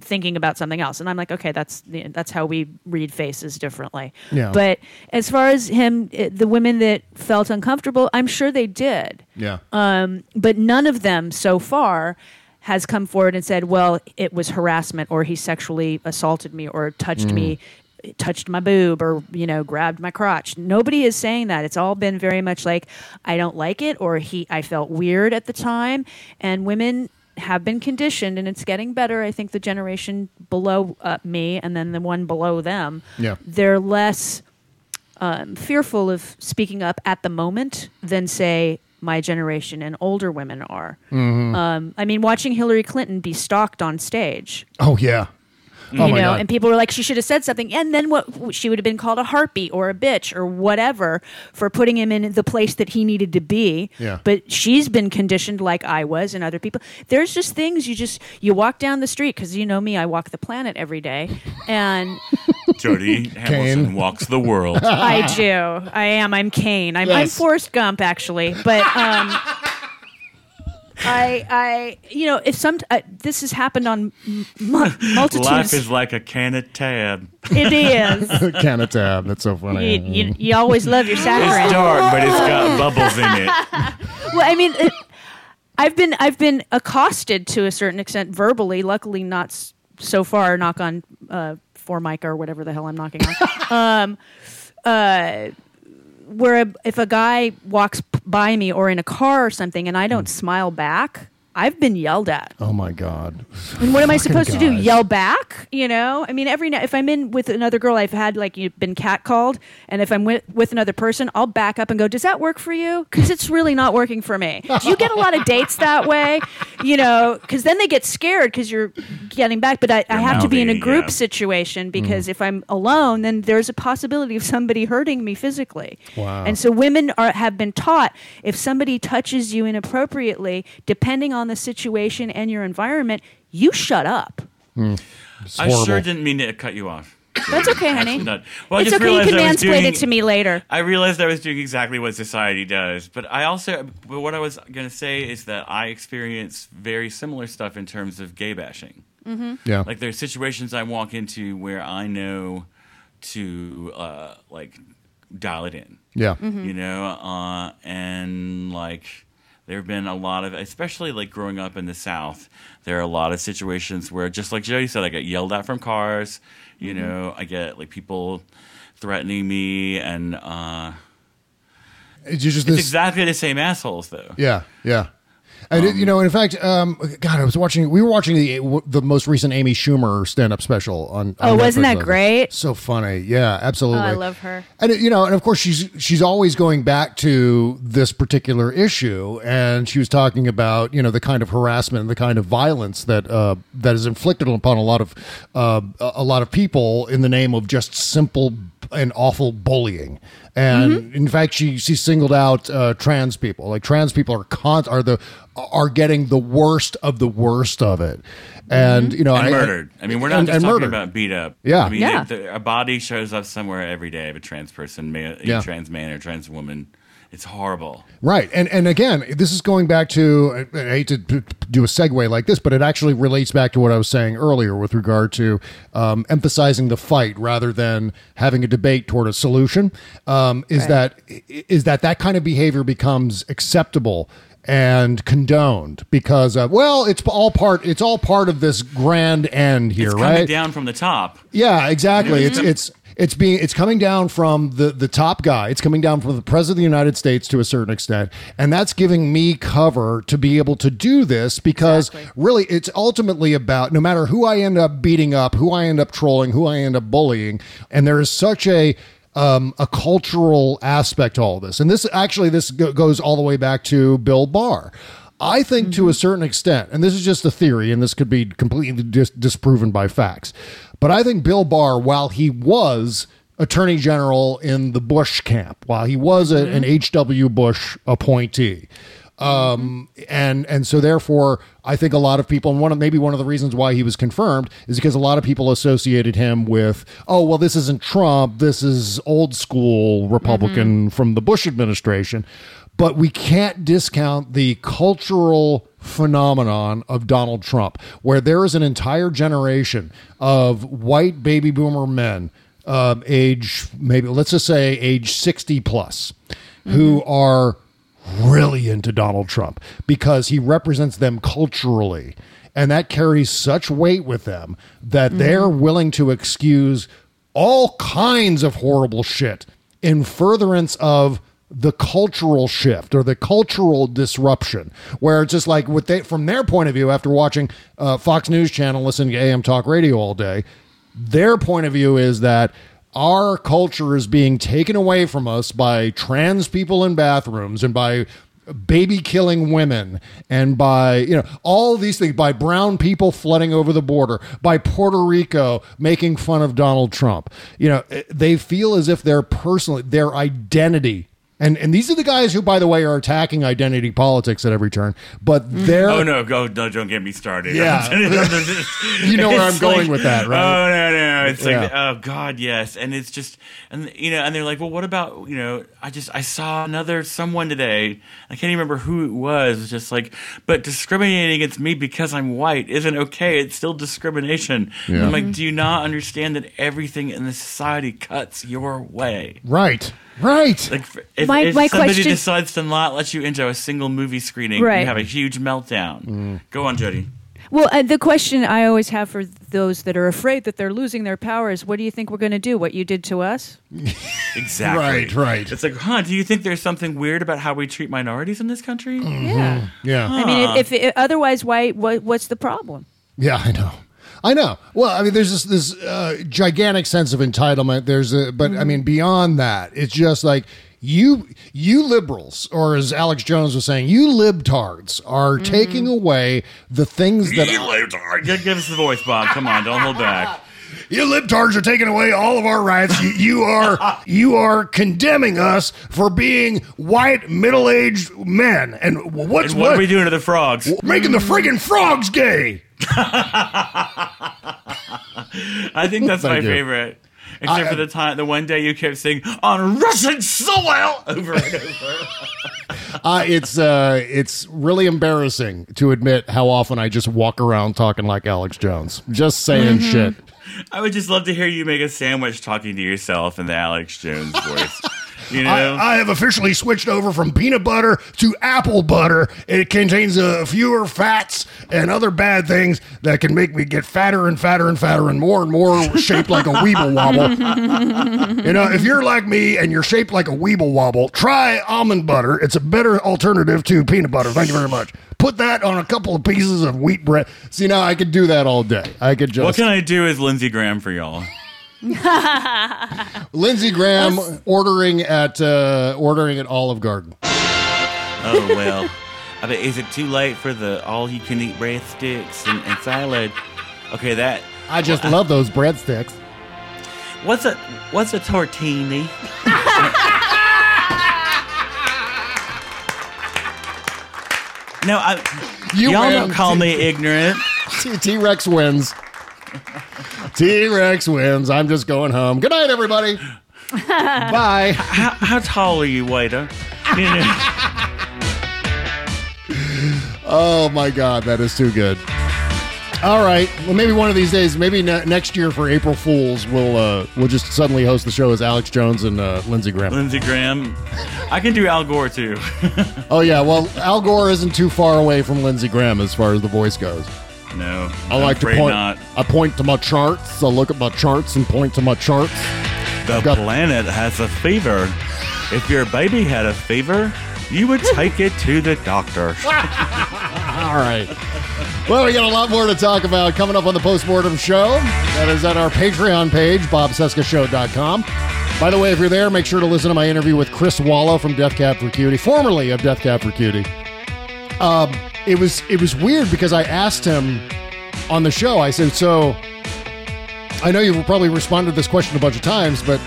thinking about something else. And I'm like, okay, that's that's how we read faces differently. Yeah. But as far as him, eh, the women that felt uncomfortable, I'm sure they did. Yeah. Um, but none of them so far has come forward and said, well, it was harassment or he sexually assaulted me or touched Mm. me touched my boob or you know grabbed my crotch nobody is saying that it's all been very much like i don't like it or he i felt weird at the time and women have been conditioned and it's getting better i think the generation below uh, me and then the one below them Yeah. they're less um, fearful of speaking up at the moment than say my generation and older women are Mhm. um, i mean watching hillary clinton be stalked on stage Oh yeah. Oh you my know, God. and people were like, she should have said something, and then what? She would have been called a harpy or a bitch or whatever for putting him in the place that he needed to be. Yeah. But she's been conditioned like I was, and other people. There's just things you just you walk down the street because you know me, I walk the planet every day, and Jody Hamilton walks the world. I do. I am. I'm Caine. I'm, I'm Forrest Gump, actually, but. Um, I, I, you know, if some uh, this has happened on m- m- multitudes. Life is like a can of tab. It is. Can of tab. That's so funny. you, you always love your saccharin. It's dark, but it's got bubbles in it. well, I mean, it, I've been I've been accosted to a certain extent verbally. Luckily, not s- so far. Knock on uh, formica or whatever the hell I'm knocking on. um, uh, where a, if a guy walks p- by me or in a car or something, and I don't hmm. smile back, I've been yelled at. Oh my god. And what am I supposed to do? Yell back? You know? I mean, every night if I'm in with another girl, I've had like you've been catcalled, and if I'm with, with another person, I'll back up and go, "Does that work for you?" Because it's really not working for me. Do you get a lot of dates that way? You know? Because then they get scared because you're getting back. But I, I have to be in a group yeah. situation mm-hmm. because if I'm alone, then there's a possibility of somebody hurting me physically. Wow. And so women are have been taught if somebody touches you inappropriately, depending on the situation and your environment, you shut up. It's I sure didn't mean to cut you off. That's okay, honey. Absolutely not. Well, I it's just okay. You can I was mansplain doing- it to me later. I realized I was doing exactly what society does, but I also, but what I was going to say is that I experience very similar stuff in terms of gay bashing. Mm-hmm. Yeah. Like there's situations I walk into where I know to uh, like dial it in. Yeah. Mm-hmm. You know, uh, and like there have been a lot of, especially like growing up in the South, there are a lot of situations where, just like Jody said, I get yelled at from cars. You Mm-hmm. know, I get like people threatening me, and uh, It's just it's this. exactly the same assholes, though. Yeah, yeah. And it- you know, in fact, um, God, I was watching. We were watching the the most recent Amy Schumer stand up special on. Oh, on wasn't that great? So funny, yeah, absolutely. Oh, I love her. And you know, and of course, she's she's always going back to this particular issue, and she was talking about you know the kind of harassment and the kind of violence that uh, that is inflicted upon a lot of uh, a lot of people in the name of just simple and awful bullying. And Mm-hmm. in fact, she she singled out uh, trans people. Like trans people are con- are the are getting the worst of the worst of it. And you know, and I- murdered. I mean, we're not and- just and talking murdered. about beat up. Yeah. I mean, Yeah. the- the- a body shows up somewhere every day of a trans person, ma- a Yeah. trans man or trans woman. It's horrible. Right, and and again, this is going back to I I hate to do a segue like this, but it actually relates back to what I was saying earlier with regard to um, emphasizing the fight rather than having a debate toward a solution. Um, is that is that that kind of behavior becomes acceptable and condoned because uh, well, it's all part it's all part of this grand end here, It's coming right? down from the top. Yeah, exactly. It's it's it's being it's coming down from the the top guy. It's coming down from the president of the United States to a certain extent, and that's giving me cover to be able to do this because really it's ultimately about no matter who I end up beating up, who I end up trolling, who I end up bullying, and there is such a um, a cultural aspect to all this. And this actually this go- goes all the way back to Bill Barr. I think to a certain extent, and this is just a theory, and this could be completely dis- disproven by facts, but I think Bill Barr, while he was Attorney General in the Bush camp, while he was a, an mm-hmm. H.W. Bush appointee, um, mm-hmm. and and so therefore, I think a lot of people, and one of maybe one of the reasons why he was confirmed is because a lot of people associated him with, oh well, this isn't Trump, this is old school Republican mm-hmm. from the Bush administration. But we can't discount the cultural phenomenon of Donald Trump, where there is an entire generation of white baby boomer men, um, age maybe let's just say age sixty plus, who are really into Donald Trump because he represents them culturally. And that carries such weight with them that they're willing to excuse all kinds of horrible shit in furtherance of the cultural shift or the cultural disruption where it's just like with they from their point of view after watching uh, fox news channel listening to am talk radio all day their point of view is that our culture is being taken away from us by trans people in bathrooms and by baby killing women and by you know all these things by brown people flooding over the border by Puerto Rico making fun of Donald Trump. You know they feel as if their personal their identity And and these are the guys who, by the way, are attacking identity politics at every turn. But mm-hmm. they're Oh no, go no, don't get me started. Yeah. You know where I'm It's going like, with that, right? Oh no, no, it's like oh god, yes, and it's just and you know, and they're like, well, what about you know? I just I saw another someone today. I can't even remember who it was. It's just like, but discriminating against me because I'm white isn't okay. It's still discrimination. Yeah. I'm like, do you not understand that everything in the society cuts your way? right, right. Like if, My- if my somebody question- decides to not let you into a single movie screening, Right. you have a huge meltdown. Go on, Jody. Well, uh, the question I always have for those that are afraid that they're losing their power is, what do you think we're going to do? What you did to us? Exactly. Right, right. It's like, huh? Do you think there's something weird about how we treat minorities in this country? Yeah. Yeah. I mean, if, if otherwise, why? What, what's the problem? Yeah, I know. I know. Well, I mean, there's this this uh, gigantic sense of entitlement. There's a, but I mean, beyond that, it's just like you you liberals, or as Alex Jones was saying, you libtards are taking away the things that You libtard. Give, give us the voice, Bob. Come on, don't hold back. you libtards are taking away all of our rights. You, you are you are condemning us for being white middle aged men. And what's And what, are we doing to the frogs? Making the friggin' frogs gay. I think that's my you. favorite. Except I- for the time, the one day you kept saying on Russian soil over and over. Uh, it's uh, it's really embarrassing to admit how often I just walk around talking like Alex Jones, just saying Mhm. shit. I would just love to hear you make a sandwich talking to yourself in the Alex Jones voice. You know, I, I have officially switched over from peanut butter to apple butter. It contains uh, fewer fats and other bad things that can make me get fatter and fatter and fatter and more and more shaped like a weeble wobble. you know, if you're like me and you're shaped like a weeble wobble, try almond butter. It's a better alternative to peanut butter. Thank you very much. Put that on a couple of pieces of wheat bread. See, now I could do that all day. I could just. what can I do as Lindsey Graham for y'all? Lindsey Graham ordering at uh, ordering at Olive Garden. Oh well. I bet is it too late for the all-you-can-eat breadsticks and, and salad? Okay, that I just love those breadsticks. What's a what's a tortini? no, I, You y'all don't call me ignorant. T Rex wins. T Rex wins. I'm just going home. Good night, everybody. Bye. How, how tall are you, waiter? You know, Oh my God, that is too good. All right. Well, maybe one of these days, maybe ne- next year for April Fools, we'll uh, we'll just suddenly host the show as Alex Jones and uh, Lindsey Graham. Lindsey Graham. I can do Al Gore too. Oh yeah. Well, Al Gore isn't too far away from Lindsey Graham as far as the voice goes. no, I I'm like to point. not. I point to my charts. I look at my charts and point to my charts. The got- planet has a fever. If your baby had a fever, you would take it to the doctor. All right. Well, we got a lot more to talk about coming up on the postmortem show. That is at our Patreon page, bobcescashow.com. By the way, if you're there, make sure to listen to my interview with Chris Walla from Death Cab for Cutie, formerly of Death Cab for Cutie. Um, it was it was weird because I asked him on the show. I said, "So, I know you've probably responded to this question a bunch of times, but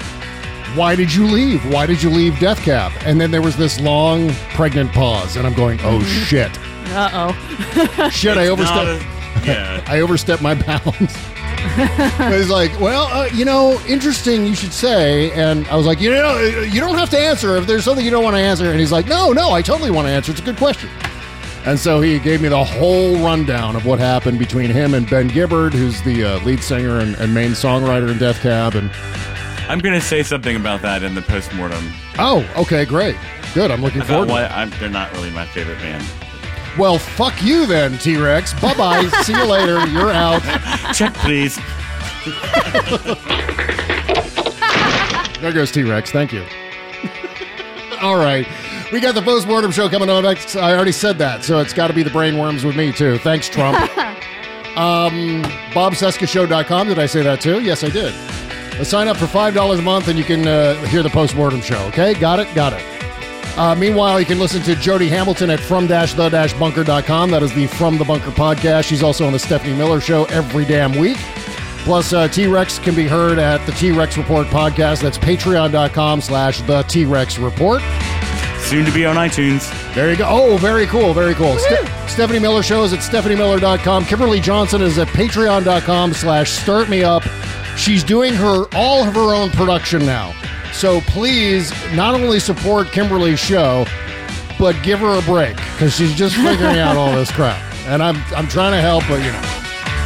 why did you leave? Why did you leave Death Cab?" And then there was this long, pregnant pause, and I'm going, "Oh shit." Uh oh. Shit, I overstepped. a- yeah. I overstepped my bounds. But he's like, well, uh, you know, interesting you should say. And I was like, you know, you don't have to answer if there's something you don't want to answer. And he's like, no, no, I totally want to answer. It's a good question. And so he gave me the whole rundown of what happened between him and Ben Gibbard, who's the uh, lead singer and, and main songwriter in Death Cab. And I'm going to say something about that in the postmortem. oh, okay, great, good. I'm looking About forward. to why it. I'm, they're not really my favorite band. Well, fuck you then, T Rex. Bye bye. See you later. You're out. Check, please. There goes T Rex. Thank you. All right. We got the postmortem show coming on next. I already said that, so it's got to be the brainworms with me, too. Thanks, Trump. um, BobCescashow.com. Did I say that, too? Yes, I did. Sign up for $5 a month and you can uh, hear the postmortem show, okay? Got it? Got it. Uh, meanwhile, you can listen to Jody Hamilton at from-the-bunker.com. That is the From the Bunker podcast. She's also on the Stephanie Miller Show every damn week. Plus, uh, T-Rex can be heard at the T-Rex Report podcast. That's patreon.com slash the T-Rex Report. Soon to be on iTunes. There you go. Oh, very cool. Very cool. Ste- Stephanie Miller Show is at stephaniemiller.com. Kimberly Johnson is at patreon.com slash start me up. She's doing her all of her own production now. So please not only support Kimberly's show, but give her a break because she's just figuring out all this crap. And I'm I'm trying to help, but you know.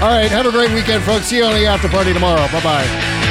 All right, have a great weekend, folks. See you on the after party tomorrow. Bye bye.